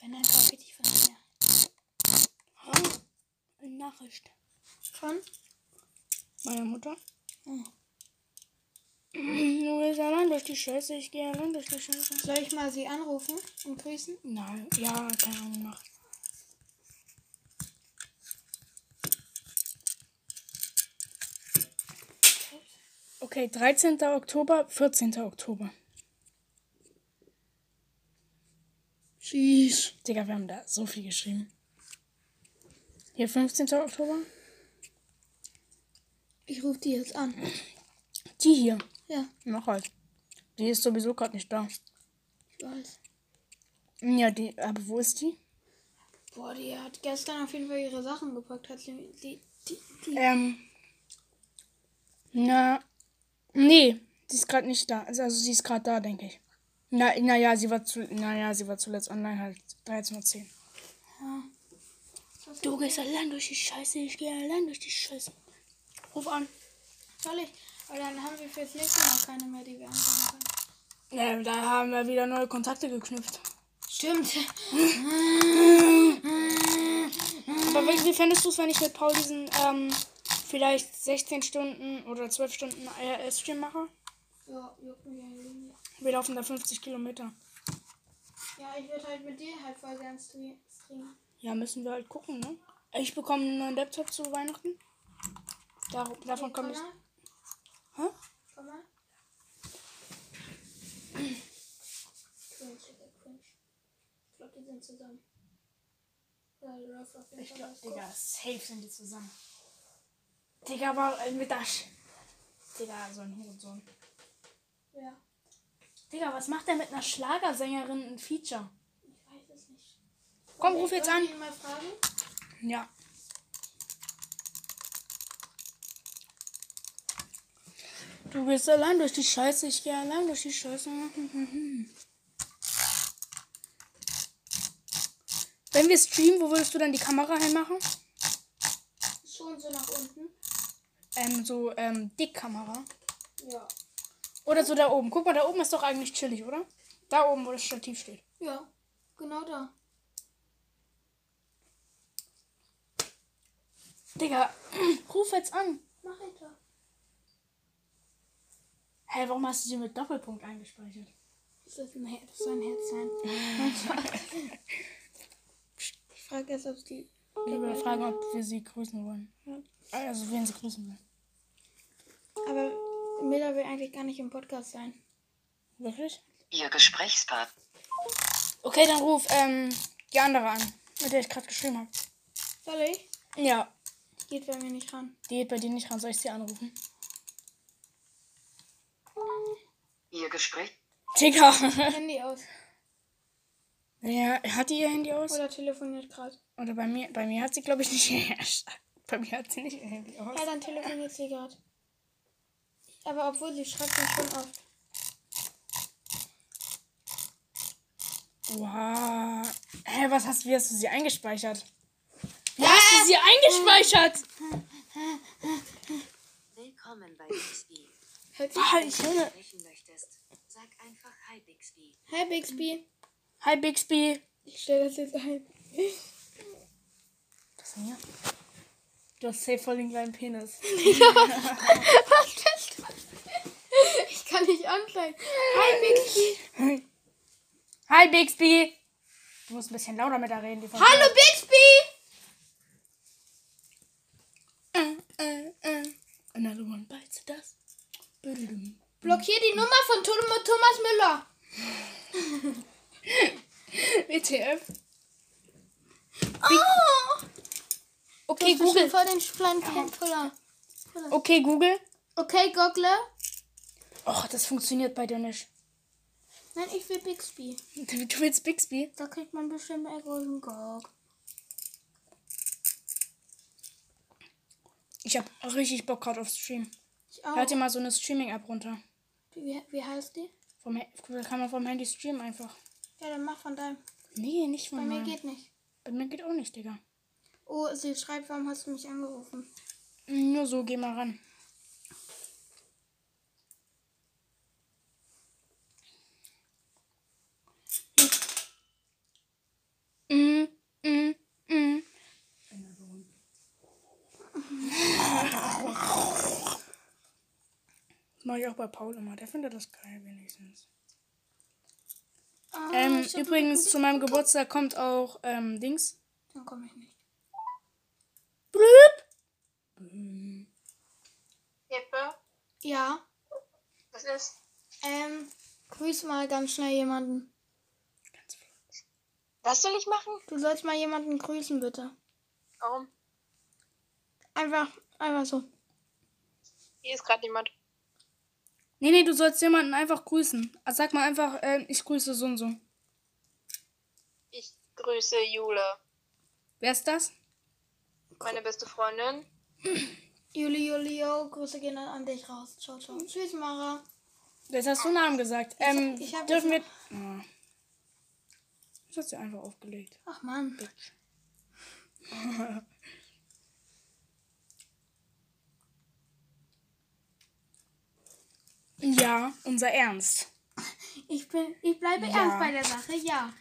Wenn dann kaufe ich die von mir. Nachricht. Von? Meine Mutter. Hm. Du gehst allein durch die Scheiße, ich gehe allein durch die Scheiße. Soll ich mal sie anrufen und grüßen? Nein, ja, keine Ahnung, mach. Okay, 13. Oktober, 14. Oktober. Sheesh. Digga, wir haben da so viel geschrieben. Hier 15. Oktober. Ich rufe die jetzt an. Die hier. Ja, Mach halt. Die ist sowieso gerade nicht da. ich weiß. Ja, die, aber wo ist die? Boah, die hat gestern auf jeden Fall ihre Sachen gepackt. Hat sie die, die, die. Ähm. Na. Nee, sie ist gerade nicht da. Also, also sie ist gerade da, denke ich. Na, naja, sie war zu. Naja, sie war zuletzt online halt 13.10 Uhr. Du gehst allein durch die Scheiße, ich gehe allein durch die Scheiße. Ruf an. Soll ich? Aber dann haben wir fürs nächste Mal keine mehr, die wir anfangen können. Ja, da haben wir wieder neue Kontakte geknüpft. Stimmt. Aber wie, fändest du es, wenn ich mit Paul diesen, ähm, vielleicht 16 Stunden oder 12 Stunden IRS-Stream mache? Ja, juckt mich nicht. Wir laufen da 50 Kilometer. Ja, ich würde halt mit dir halt voll gern stre- streamen. Ja, müssen wir halt gucken, ne? Ich bekomme einen neuen Laptop zu Weihnachten. Dar davon kommt es. Hä? Komm mal. Cringe, Digga, cringe. Ich glaube, die sind zusammen. Digga, safe sind die zusammen. Digga, aber mit Sch Digga, so ein Hurensohn. Ja, Digga, was macht der mit einer Schlagersängerin ein Feature? ich weiß es nicht. Komm, ruf jetzt an. Ja. Du gehst allein durch die Scheiße, ich gehe allein durch die Scheiße. Wenn wir streamen, wo würdest du dann die Kamera hinmachen? Schon so nach unten. Ähm, so, ähm, Dickkamera. Ja. Oder so da oben. Guck mal, da oben ist doch eigentlich chillig, oder? Da oben, wo das Stativ steht. Ja, genau da. Digga, ruf jetzt an. Mach ich doch. Hä, hey, warum hast du sie mit Doppelpunkt eingespeichert? Das ist ein, Her das soll ein Herz sein. ich frage jetzt, ob die. Ich will fragen, ob wir sie grüßen wollen. Also, wen sie grüßen wollen. Aber Miller will eigentlich gar nicht im Podcast sein. Wirklich? Ihr Gesprächspartner. Okay, dann ruf ähm, die andere an, mit der ich gerade geschrieben habe. Soll ich? Ja, Geht bei mir nicht ran. die geht bei dir nicht ran. Soll ich sie anrufen? Ihr Gespräch. Digga. Handy aus. ja, hat die ihr Handy aus? Oder telefoniert gerade. Oder bei mir? Bei mir hat sie, glaube ich, nicht Bei mir hat sie nicht ihr Handy aus. Ja, dann telefoniert sie gerade. Aber obwohl sie schreibt mich schon oft. Wow. Hä, was hast, wie hast du sie eingespeichert? Wie hast du sie eingespeichert? Willkommen bei Bixby. Hört sie? Ah, ich höre. Sprechen möchtest, sag einfach Hi Bixby. Hi Bixby. Hi, Bixby. Ich stelle das jetzt ein. Was ist denn hier? Du hast safe voll den kleinen Penis. Was ist das? Ich kann nicht anzeigen. Hi Bixby. Hi, Bixby. Du musst ein bisschen lauter mit der reden. Die von Hallo Bixby. Ist das? Büdelüm. Blockier die Nummer von Thomas Müller. WTF. Oh! Okay, Google vor den kleinen Puller. Okay, Google. Okay, Google. Och, das funktioniert bei dir nicht. Nein, ich will Bixby. Du du willst Bixby? Da kriegt man bestimmt einen großen Gog. Ich hab richtig Bock gerade auf Stream. Ich auch. Lad dir mal so eine Streaming-App runter. Wie, wie heißt die? Vom, kann man vom Handy streamen einfach. Ja, dann mach von deinem. Nee, nicht von Bei mir meinem. geht nicht. Bei mir geht auch nicht, Digga. Oh, sie schreibt, warum hast du mich angerufen? Nur so, geh mal ran. Mm, mm, mm. Das mache ich auch bei Paul immer. Der findet das geil wenigstens. Ah, Ähm, übrigens, zu meinem Geburtstag kommt auch ähm, Dings. Dann komme ich nicht. Blüp. Jeppe, Ja, was ist? ähm, grüß mal ganz schnell jemanden. Was soll ich machen? Du sollst mal jemanden grüßen, bitte. Warum? Einfach, einfach so. Hier ist gerade jemand. Nee, nee, du sollst jemanden einfach grüßen. Also sag mal einfach, äh, ich grüße so und so. Ich grüße Jule, Wer ist das? meine beste Freundin. Juli, Julio, Grüße gehen dann an dich raus. Ciao, ciao. Tschüss, Mara. Jetzt hast du Namen gesagt. Ähm, ich hab dürfen wir. Oh. Das hast du einfach aufgelegt. Ach Mann. Ja, unser Ernst. Ich bin, ich bleibe Ja. ernst bei der Sache, ja.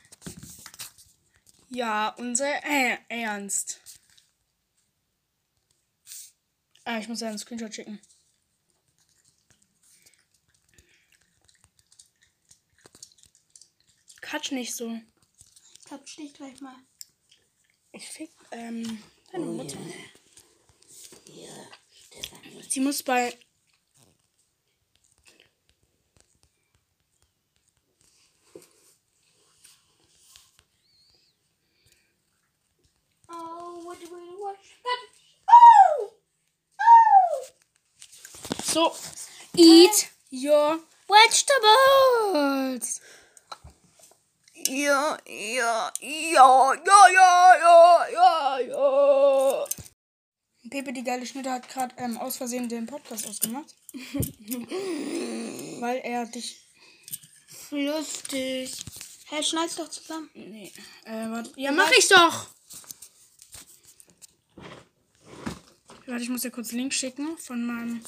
Ja, unser äh, Ernst. Ah, ich muss ja einen Screenshot schicken. Quatsch nicht so. Touch dich gleich mal. Ich fick, ähm, deine Mutter. Sie muss bei. Oh, what do we watch? Oh! Oh! So, eat your vegetables. Ja, ja, ja, ja, ja, ja, ja, ja. Pepe, die geile Schnitte, hat gerade ähm, aus Versehen den Podcast ausgemacht. Weil er dich. Lustig. Hä, hey, schneid's doch zusammen. Nee. Äh, warte. Ja, mach ich doch! Warte, ich muss dir kurz einen Link schicken von meinem.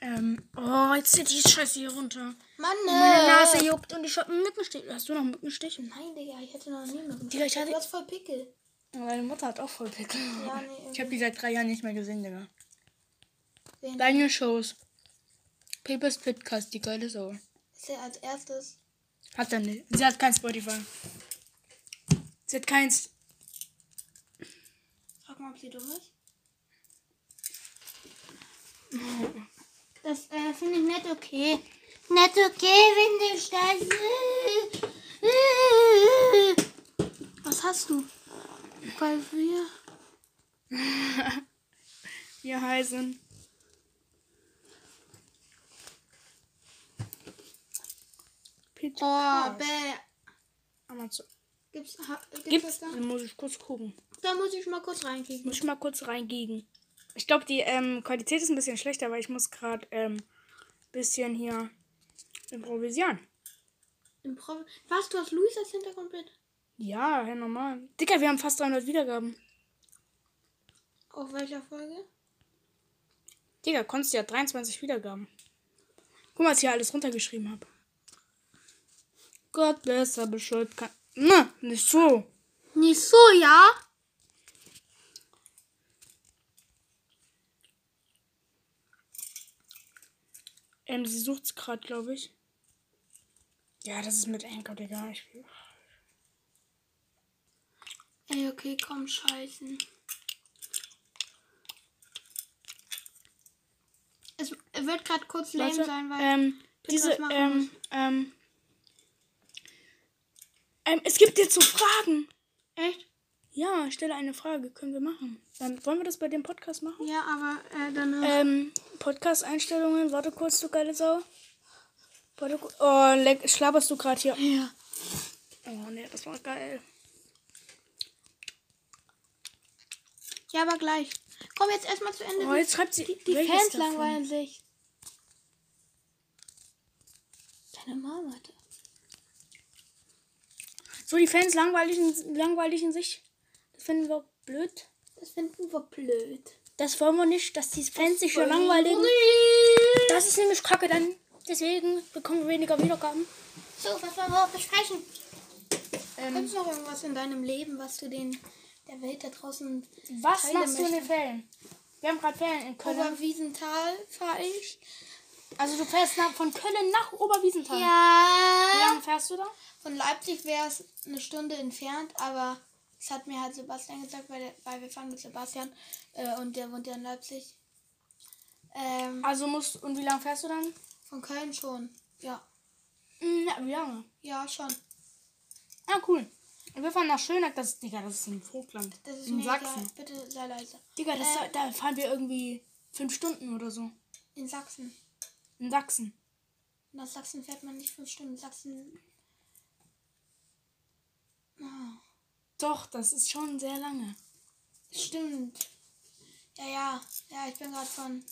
Ähm. Oh, jetzt zieht die Scheiße hier runter. Mann, Meine äh. Nase juckt und ich hab einen Mückenstich. Hast du noch einen Mückenstich? Nein, Digga, ich hätte noch nie mit. Digga, ich hatte- Du hast voll Pickel. Meine Mutter hat auch voll Pickel. Ja, nee, Ich habe die seit drei Jahren nicht mehr gesehen, Digga. Wen? Deine Shows. Pepers Pitcast, die geile Sau. Ist er als erstes. Hat er nicht. Sie hat kein Spotify. Sie hat keins. Frag mal, ob sie dumm ist. Das äh, finde ich nicht okay. Nicht okay, finde ich das. Was hast du? Weil wir. Wir heißen. Oh, Pitcast. bäh. Amazon. Gibt's, ha, gibt's, Gibt's? das da? Dann muss ich kurz gucken. Da muss ich mal kurz reinkriegen. Muss ich mal kurz reingegen. Ich glaube, die ähm, Qualität ist ein bisschen schlechter, weil ich muss gerade ähm, bisschen hier improvisieren. Im Pro Was, du hast Luis als Hintergrundbild? Ja, ja, normal. Dicker, wir haben fast 300 Wiedergaben. Auf welcher Folge? Digga, konntest ja 23 Wiedergaben. Guck mal, was ich hier alles runtergeschrieben habe. Gott besser beschuld kann. Na, nicht so. Nicht so, ja? Ähm, sie sucht's gerade, glaube ich. Ja, das ist mit Anchor, Digga. Ich, Ey, okay, komm, scheißen. Es, wird gerade kurz lame Warte, sein, weil. ähm, diese, was machen ähm, ähm, ähm, es gibt jetzt so Fragen. Echt? Ja, ich stelle eine Frage. Können wir machen. Dann wollen wir das bei dem Podcast machen? Ja, aber äh, dann. Ähm, Podcast-Einstellungen. Warte kurz, du geile Sau. Warte kurz. Oh, leck, schlabberst du gerade hier? ja. Oh, nee, das war geil. Ja, aber gleich. Komm jetzt erstmal zu Ende. Oh, jetzt schreibt sie. die die Fans davon? langweilen sich. Deine Mama, Alter. So, die Fans langweiligen, langweiligen sich. Das finden wir blöd. Das finden wir blöd. Das wollen wir nicht, dass die Fans sich schon langweiligen. Das ist nämlich kacke dann. Deswegen bekommen wir weniger Wiedergaben. So, was wollen wir besprechen? Ähm, Gibt es noch irgendwas in deinem Leben, was du den der Welt da draußen Was teilen machst du in den? Ferien? Wir haben gerade Ferien in Köln. Oberwiesenthal fahre ich. Also du fährst nach, von Köln nach Oberwiesenthal. Wie Ja. lange fährst du da? Von Leipzig wäre es eine Stunde entfernt, aber das hat mir halt Sebastian gesagt, weil, der, weil wir fahren mit Sebastian äh, und der wohnt ja in Leipzig. Ähm, Also musst und wie lange fährst du dann? von Köln schon. Ja. Hm, Ja, wie lange? Ja, schon. Ah, cool. Und wir fahren nach Schöneck, das ist, Digga, das ist im Hochland. Das ist in Sachsen. egal. Bitte sei leise. Digga, das, Äh, da fahren wir irgendwie fünf Stunden oder so. In Sachsen. In Sachsen. Nach Sachsen fährt man nicht fünf Stunden. Sachsen. Ah, Doch, das ist schon sehr lange. stimmt. Ja, ja. Ja, ich bin gerade von.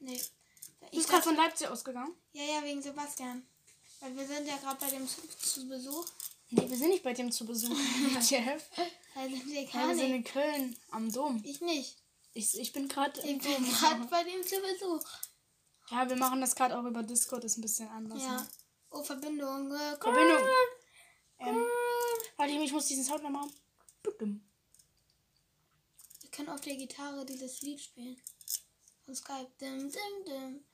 Nee. Du bist gerade von Leipzig ausgegangen? Ja, ja, wegen Sebastian. Weil wir sind ja gerade bei dem zu, zu Besuch. Nee, wir sind nicht bei dem zu Besuch. Jeff. Da sind wir Ja, gar wir sind in Köln am Dom. Ich nicht. Ich, ich bin gerade Ich bin gerade bei dem zu Besuch. Ja, wir machen das gerade auch über Discord, ist ein bisschen anders. Ja. Ne? Oh, Verbindung. äh, Verbindung. Ähm, warte, ich muss diesen Sound noch machen. Wir können auf der Gitarre dieses Lied spielen. Von Skype. Dim, dim, dim.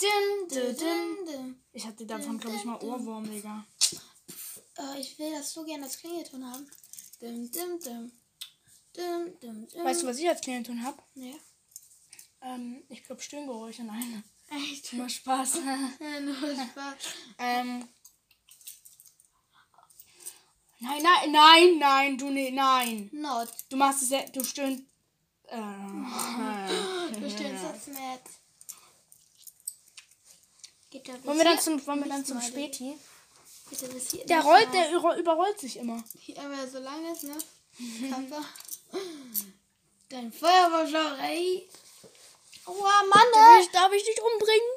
Dim, Dim, dim, dim. dim, dim. Ich hatte davon, glaube ich, mal Ohrwurm, Digga. Äh, ich will das so gerne als Klingelton haben. Dim, dim, dim. Dim, dim, dim. Weißt du, was ich als Klingelton habe? Ja. Ähm, ich glaube Stöhngeräusche, nein. Echt? Nur Spaß. Ja, nur Spaß. ähm. Nein, nein, nein, nein, du, nee, nein. Not. Du machst es ja, du stöhnst. Äh, Du stehst jetzt mit. Geht der wollen wir dann zum, wollen wir dann zum Späti? der rollt, der über, überrollt sich immer. Ja, aber so lang ist, ne? Dein Feuerwehrschau, ey. Aua, Mann, Darf ich, darf ich dich umbringen?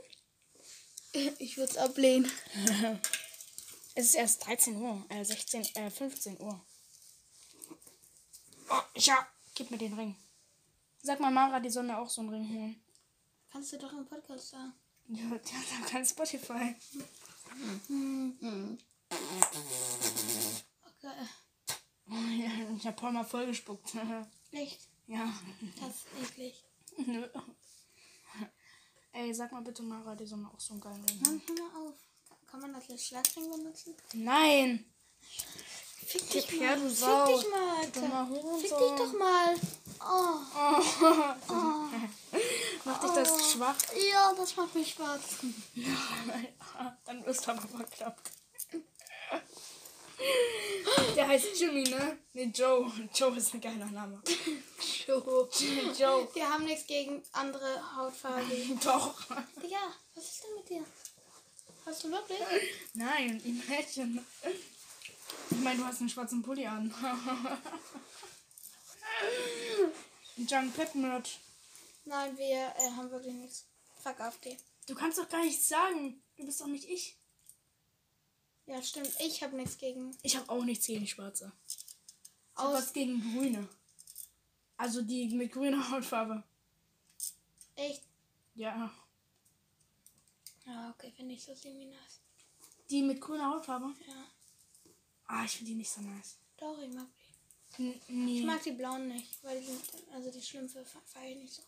ey. Ich würde es ablehnen. Es ist erst 13 Uhr, äh, 16, äh, 15 Uhr. Oh, ja, gib mir den Ring. Sag mal, Mara, die soll mir auch so einen Ring holen. Kannst du doch im Podcast sagen. Ja, die hat doch kein Spotify. Okay. Oh, ja, ich hab Paul mal vollgespuckt. Echt? ja. Das ist eklig. Nö. Ey, sag mal bitte, Mara, die soll mir auch so einen geilen Ring holen. Hör mal auf. Kann man das als Schlagring benutzen? Nein! Fick dich Gib mal. du Fick Sau. dich mal, Alter. Fick dich doch mal. Oh. Macht dich das schwach? Ja, das macht mich Spaß. Dann wirst du aber verklappt. Der heißt Jimmy, ne? Ne, Joe. Joe ist ein geiler Name. Joe. Joe. Wir haben nichts gegen andere Hautfarben. Doch. Digga, was ist denn mit dir? Hast du wirklich? Nein, Imagine. Ich meine, du hast einen schwarzen Pulli an. Junk Pet Merch. Nein, wir äh, haben wirklich nichts. Fuck auf die. Du kannst doch gar nichts sagen. Du bist doch nicht ich. Ja, stimmt. Ich habe nichts gegen. Ich habe auch nichts gegen Schwarze. Ich Aus. was gegen Grüne. Also die mit grüner Hautfarbe. Echt? Ja. Ja, okay, finde ich so ziemlich nice. Die mit grüner Hautfarbe? Ja. Ah, ich finde die nicht so nice. Doch, ich mag die. N nee. Ich mag die blauen nicht, weil die sind, also die Schlümpfe fe- feiere ich nicht so.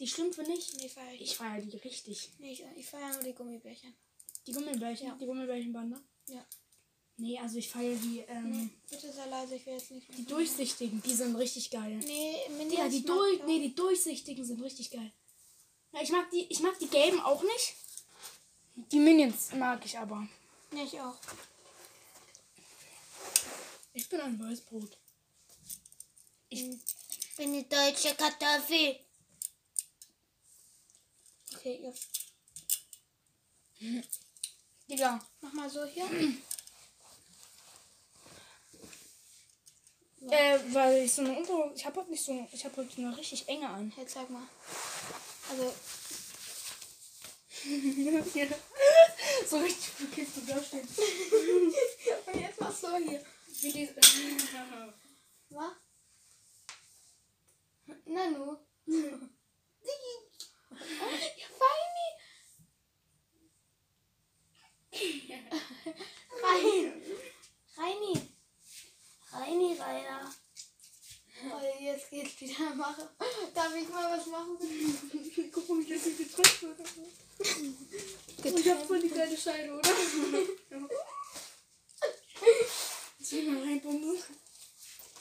die Schlümpfe nicht. Nee, feiere ich. Ich feiere die richtig. Nee, ich, ich feiere nur die Gummibärchen. Die Gummibärchen? Ja. Die Gummibärchenbande? Ja. Nee, also ich feiere die, ähm, Nee, bitte sei leise, ich will jetzt nicht mehr. die durchsichtigen. Die sind richtig geil. Nee, Mini Ja, die, durch, nee, die durchsichtigen sind richtig geil. Ich mag die, ich mag die gelben auch nicht. Die Minions mag ich aber. Ja, ich auch. Ich bin ein Weißbrot. Ich bin eine deutsche Kartoffel. Okay, jetzt. Digga. Mach mal so hier. Äh, weil ich so eine Unter... Ich habe heute nicht so... Ich habe heute eine richtig enge an. Jetzt zeig mal. Also, so richtig bekifft du da stehen. und jetzt machst du hier. Wie die... Was? Nanu. ja, Feini. Rein. Reini. Reini, Rainer. Oh, jetzt geht's wieder. Mach. Darf ich mal was machen? Guck mal, wie das hier gedrückt wird. Ich hab voll die geile Scheide, oder? Jetzt will ich mal reinbumsen.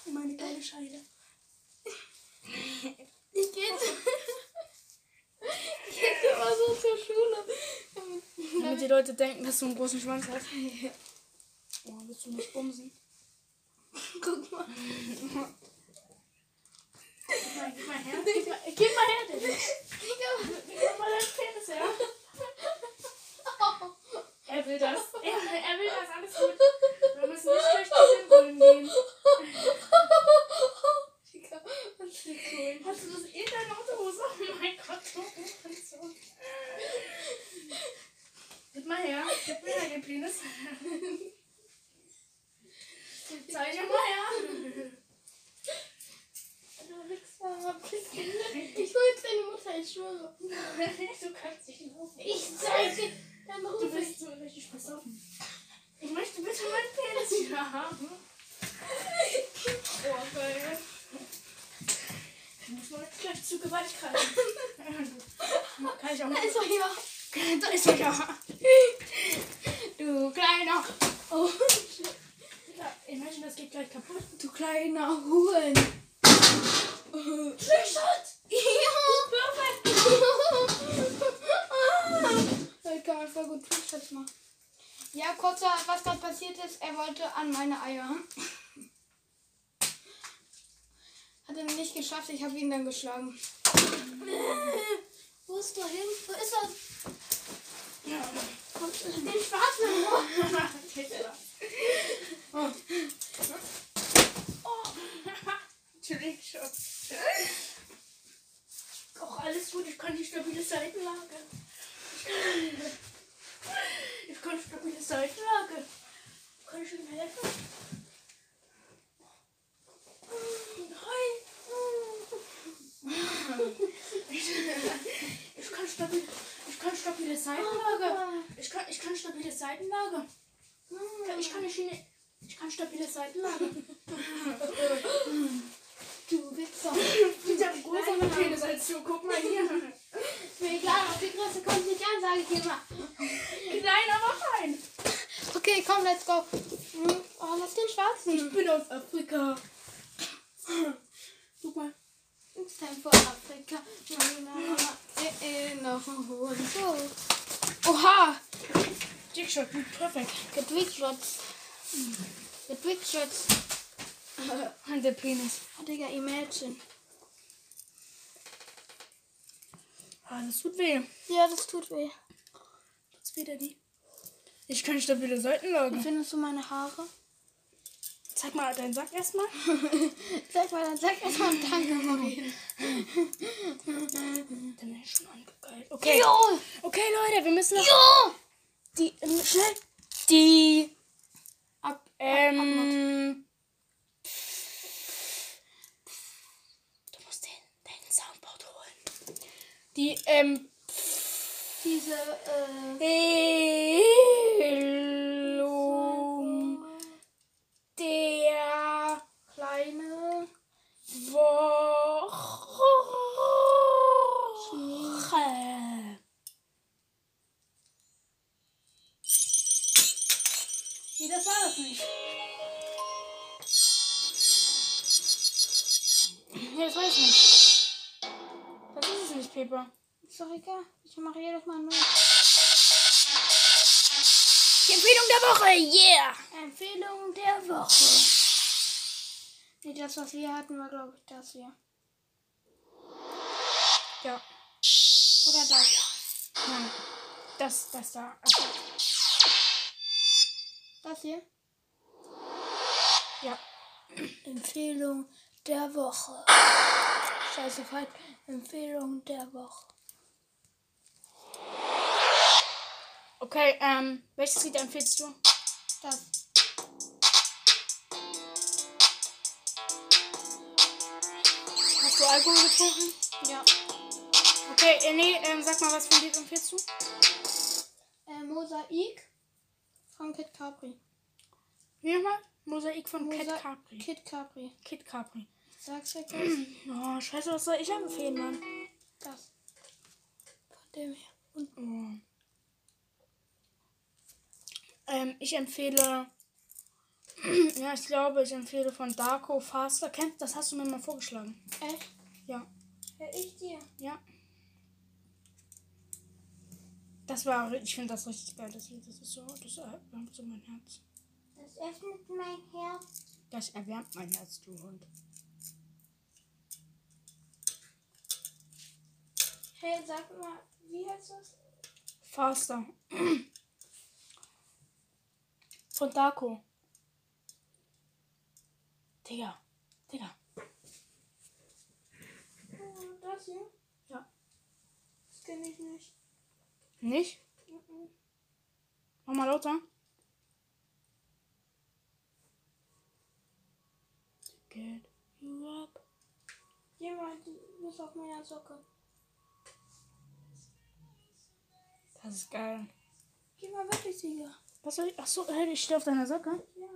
In meine geile Scheide. Ich gehe ich geh immer so zur Schule. Damit die Leute denken, dass du einen großen Schwanz hast. Oh, willst du mich bumsen? Guck mal. Gib mal, her. Gib mal, gib mal her. Gib mal deinen Penis her. Er will das. Er, er will das. Alles gut. Wir müssen nicht durch die Symbolen gehen. Digga, was ist cool. Hast du das in deiner Unterhose? Oh mein Gott. so. Gib mal her. Gib mir her den Penis. Zeig dir mal her. Du Ich hol jetzt deine Mutter, ich schwöre. Du kannst dich nicht rufen. Ich zeige dann Du rufe ich. bist so richtig besoffen. Ich möchte bitte meinen Penis wieder haben. Oh, geil. Ich muss mal gleich zu Gewalt greifen. Kann ich auch Da nicht. ist doch hier. Da ist er ja. Du kleiner. Oh, Ja, Imagine, das geht gleich kaputt. du kleiner Huren. Trickshot! Ja, perfekt. Da kann man voll gut Trickshots machen. Ja, kurzer, was gerade passiert ist, er wollte an meine Eier. Hat er nicht geschafft, ich habe ihn dann geschlagen. Wo ist der hin? Wo ist er? Kommt den schwarzen Rohr. Trickshot. Auch alles gut, ich kann die stabile Seitenlage. Ich kann stabile Seitenlage. Kann ich ihm helfen? Nein. Ich kann stabil, ich kann stabile Seitenlage. Ich kann, ich kann stabile Seitenlage. Ich kann nicht in, ich kann stabile Seitenlage. Du Wichser. Ich habe größere Penis als du. Guck mal hier. Ist mir egal, auf die Größe kommt nicht an, sage ich dir mal. Klein, aber fein. Okay, komm, let's go. Hm, Oh, lass den schwarzen. Ich bin aus Afrika. Guck mal. It's time for Africa. Na, na, na, eh, eh, noch ein Hohen. So. Oha! Dickshot, gut, perfekt. Get weak shots. Shots. Und der Penis. Oh, Digga, imagine. Ah, das tut weh. Ja, das tut weh. Tut's weh, Daddy? Ich kann stabile Seitenlage. Wie findest du meine Haare? Zeig mal deinen Sack erstmal. Sag mal, dann sag erstmal Danke, Marie. Dann bin ich schon angegeilt. Okay. Jo! Okay, Leute, wir müssen noch Jo! die. Ähm, schnell. Die. Ähm. Du musst den, den Soundboard holen. Die, ähm. diese, äh, Heilung der Das ist doch egal. Ich mache jedes Mal neu. Die Empfehlung der Woche, yeah! Empfehlung der Woche. Nee, das, was wir hatten, war, glaube ich, das hier. Ja. Oder das. Nein. Das, das da. Also, Das hier. ja. Empfehlung der Woche. Scheiße, falsch. Empfehlung der Woche. Okay, ähm, welches Lied empfiehlst du? Das. Hast du Alkohol getrunken? Ja. Okay, äh, nee, ähm, sag mal, was für ein Lied empfiehlst du? Äh, Mosaik von Kid Capri. Wie nochmal? Mosaik von Mosa Kid Capri. Kid Capri. Kid Capri. Sag's gleich. Oh, scheiße, was soll ich empfehlen, Mann? Das. Von dem her. Und Oh. Ähm, ich empfehle. ja, ich glaube, ich empfehle von Darko Faster. Kennst das hast du mir mal vorgeschlagen. echt? Ja. Ja, ich dir. Ja. Das war, ich finde das richtig geil. Das Lied, das ist so, das erwärmt so mein Herz. Das öffnet mein Herz. Das erwärmt mein Herz, du Hund. Hey, sag mal, wie heißt das? Faster. Von Darko. Digga. Digga. Oh, das hier? Ja. Das kenne ich nicht. Nicht? Mach mal lauter. Get you up. Du bist auf meiner Socke. Das ist geil. Geh mal wirklich, Sieger. Was soll ich? Achso, hey, ich stehe auf deiner Socke. Ja,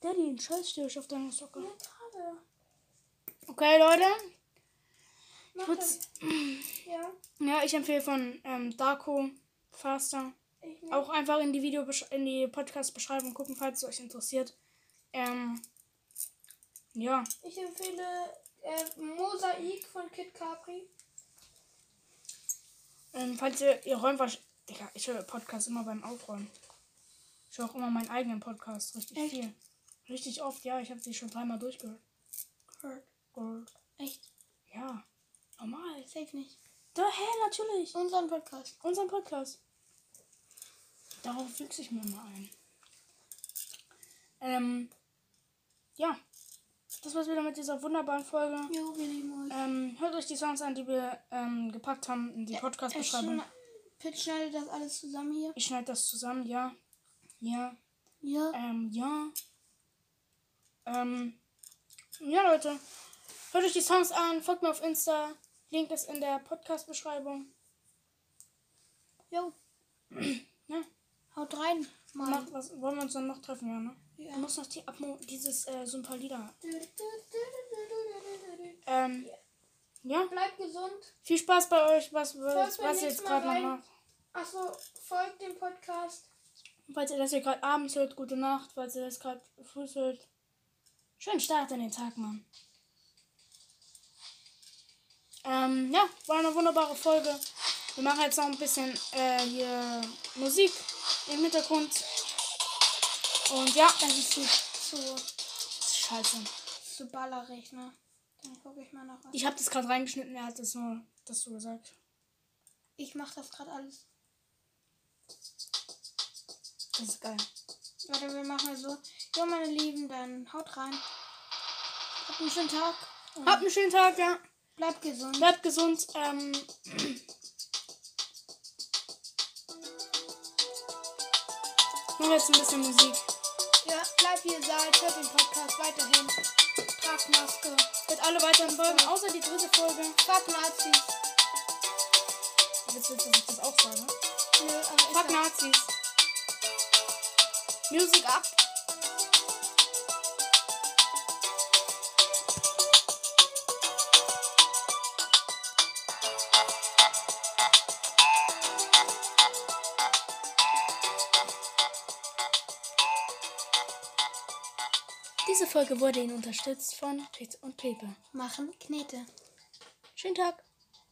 Daddy, ein Scheiß stehe ich auf deiner Socke. ja, gerade. Okay, Leute. Mach das. Ja, Ja, ich empfehle von ähm, Darko Faster. Auch einfach in die Video in die Podcast-Beschreibung gucken, falls es euch interessiert. Ähm, ja. Ich empfehle äh, Mosaik von Kid Capri. Ähm, falls ihr, ihr räumt was. Digga, ich höre Podcast immer beim Aufräumen. Ich höre auch immer meinen eigenen Podcast. Richtig Echt? viel. Richtig oft, ja. Ich habe sie schon dreimal durchgehört. Gehört. Gehört. Echt? Ja. Normal. Safe nicht. Da, hä, natürlich. Unseren Podcast. Unseren Podcast. Darauf füchse ich mir immer ein. Ähm, ja. Das war's wieder mit dieser wunderbaren Folge. Jo, wir lieben euch. Ähm, hört euch die Songs an, die wir ähm, gepackt haben in die Podcast-Beschreibung. Pitch schneidet das alles zusammen hier. Ich schneide das zusammen, ja. Ja. Ja. Ähm, ja. Ähm, ja, Leute. Hört euch die Songs an, folgt mir auf Insta. Link ist in der Podcast-Beschreibung. Jo. Ja. Haut rein. Mal. Mach, was, wollen wir uns dann noch treffen, ja, ne? Ja. Du musst noch die Abmo dieses, äh, so ein paar Lieder. Ähm, ja. Bleibt gesund. Viel Spaß bei euch, was, was, was ihr jetzt gerade noch macht. Achso, folgt dem Podcast. Falls ihr das hier gerade abends hört, gute Nacht. Falls ihr das gerade früh hört, schönen Start in den Tag, Mann. Ähm, ja, war eine wunderbare Folge. Wir machen jetzt noch ein bisschen äh, hier Musik im Hintergrund. Und ja, Das ist zu, zu, scheiße. zu ballerig, ne? Dann gucke ich mal was. Ich habe das gerade reingeschnitten, er hat das nur das so gesagt. Ich mach das gerade alles. Das ist geil. Warte, wir machen so. Jo, meine Lieben, dann haut rein. Habt einen schönen Tag. Und Habt einen schönen Tag, ja. bleibt gesund. Bleibt gesund. Ähm, ich mache jetzt ein bisschen Musik. Ja, bleibt wie ihr seid. Hört den Podcast weiterhin. Tragt Maske. Wird alle weiteren Folgen, außer die dritte Folge. Fuck Nazis. Jetzt willst du, dass ich das auch sage? Nö, aber Fuck Nazis. Music up. Folge wurde Ihnen unterstützt von Pitz und Pepe. Machen Knete. Schönen Tag.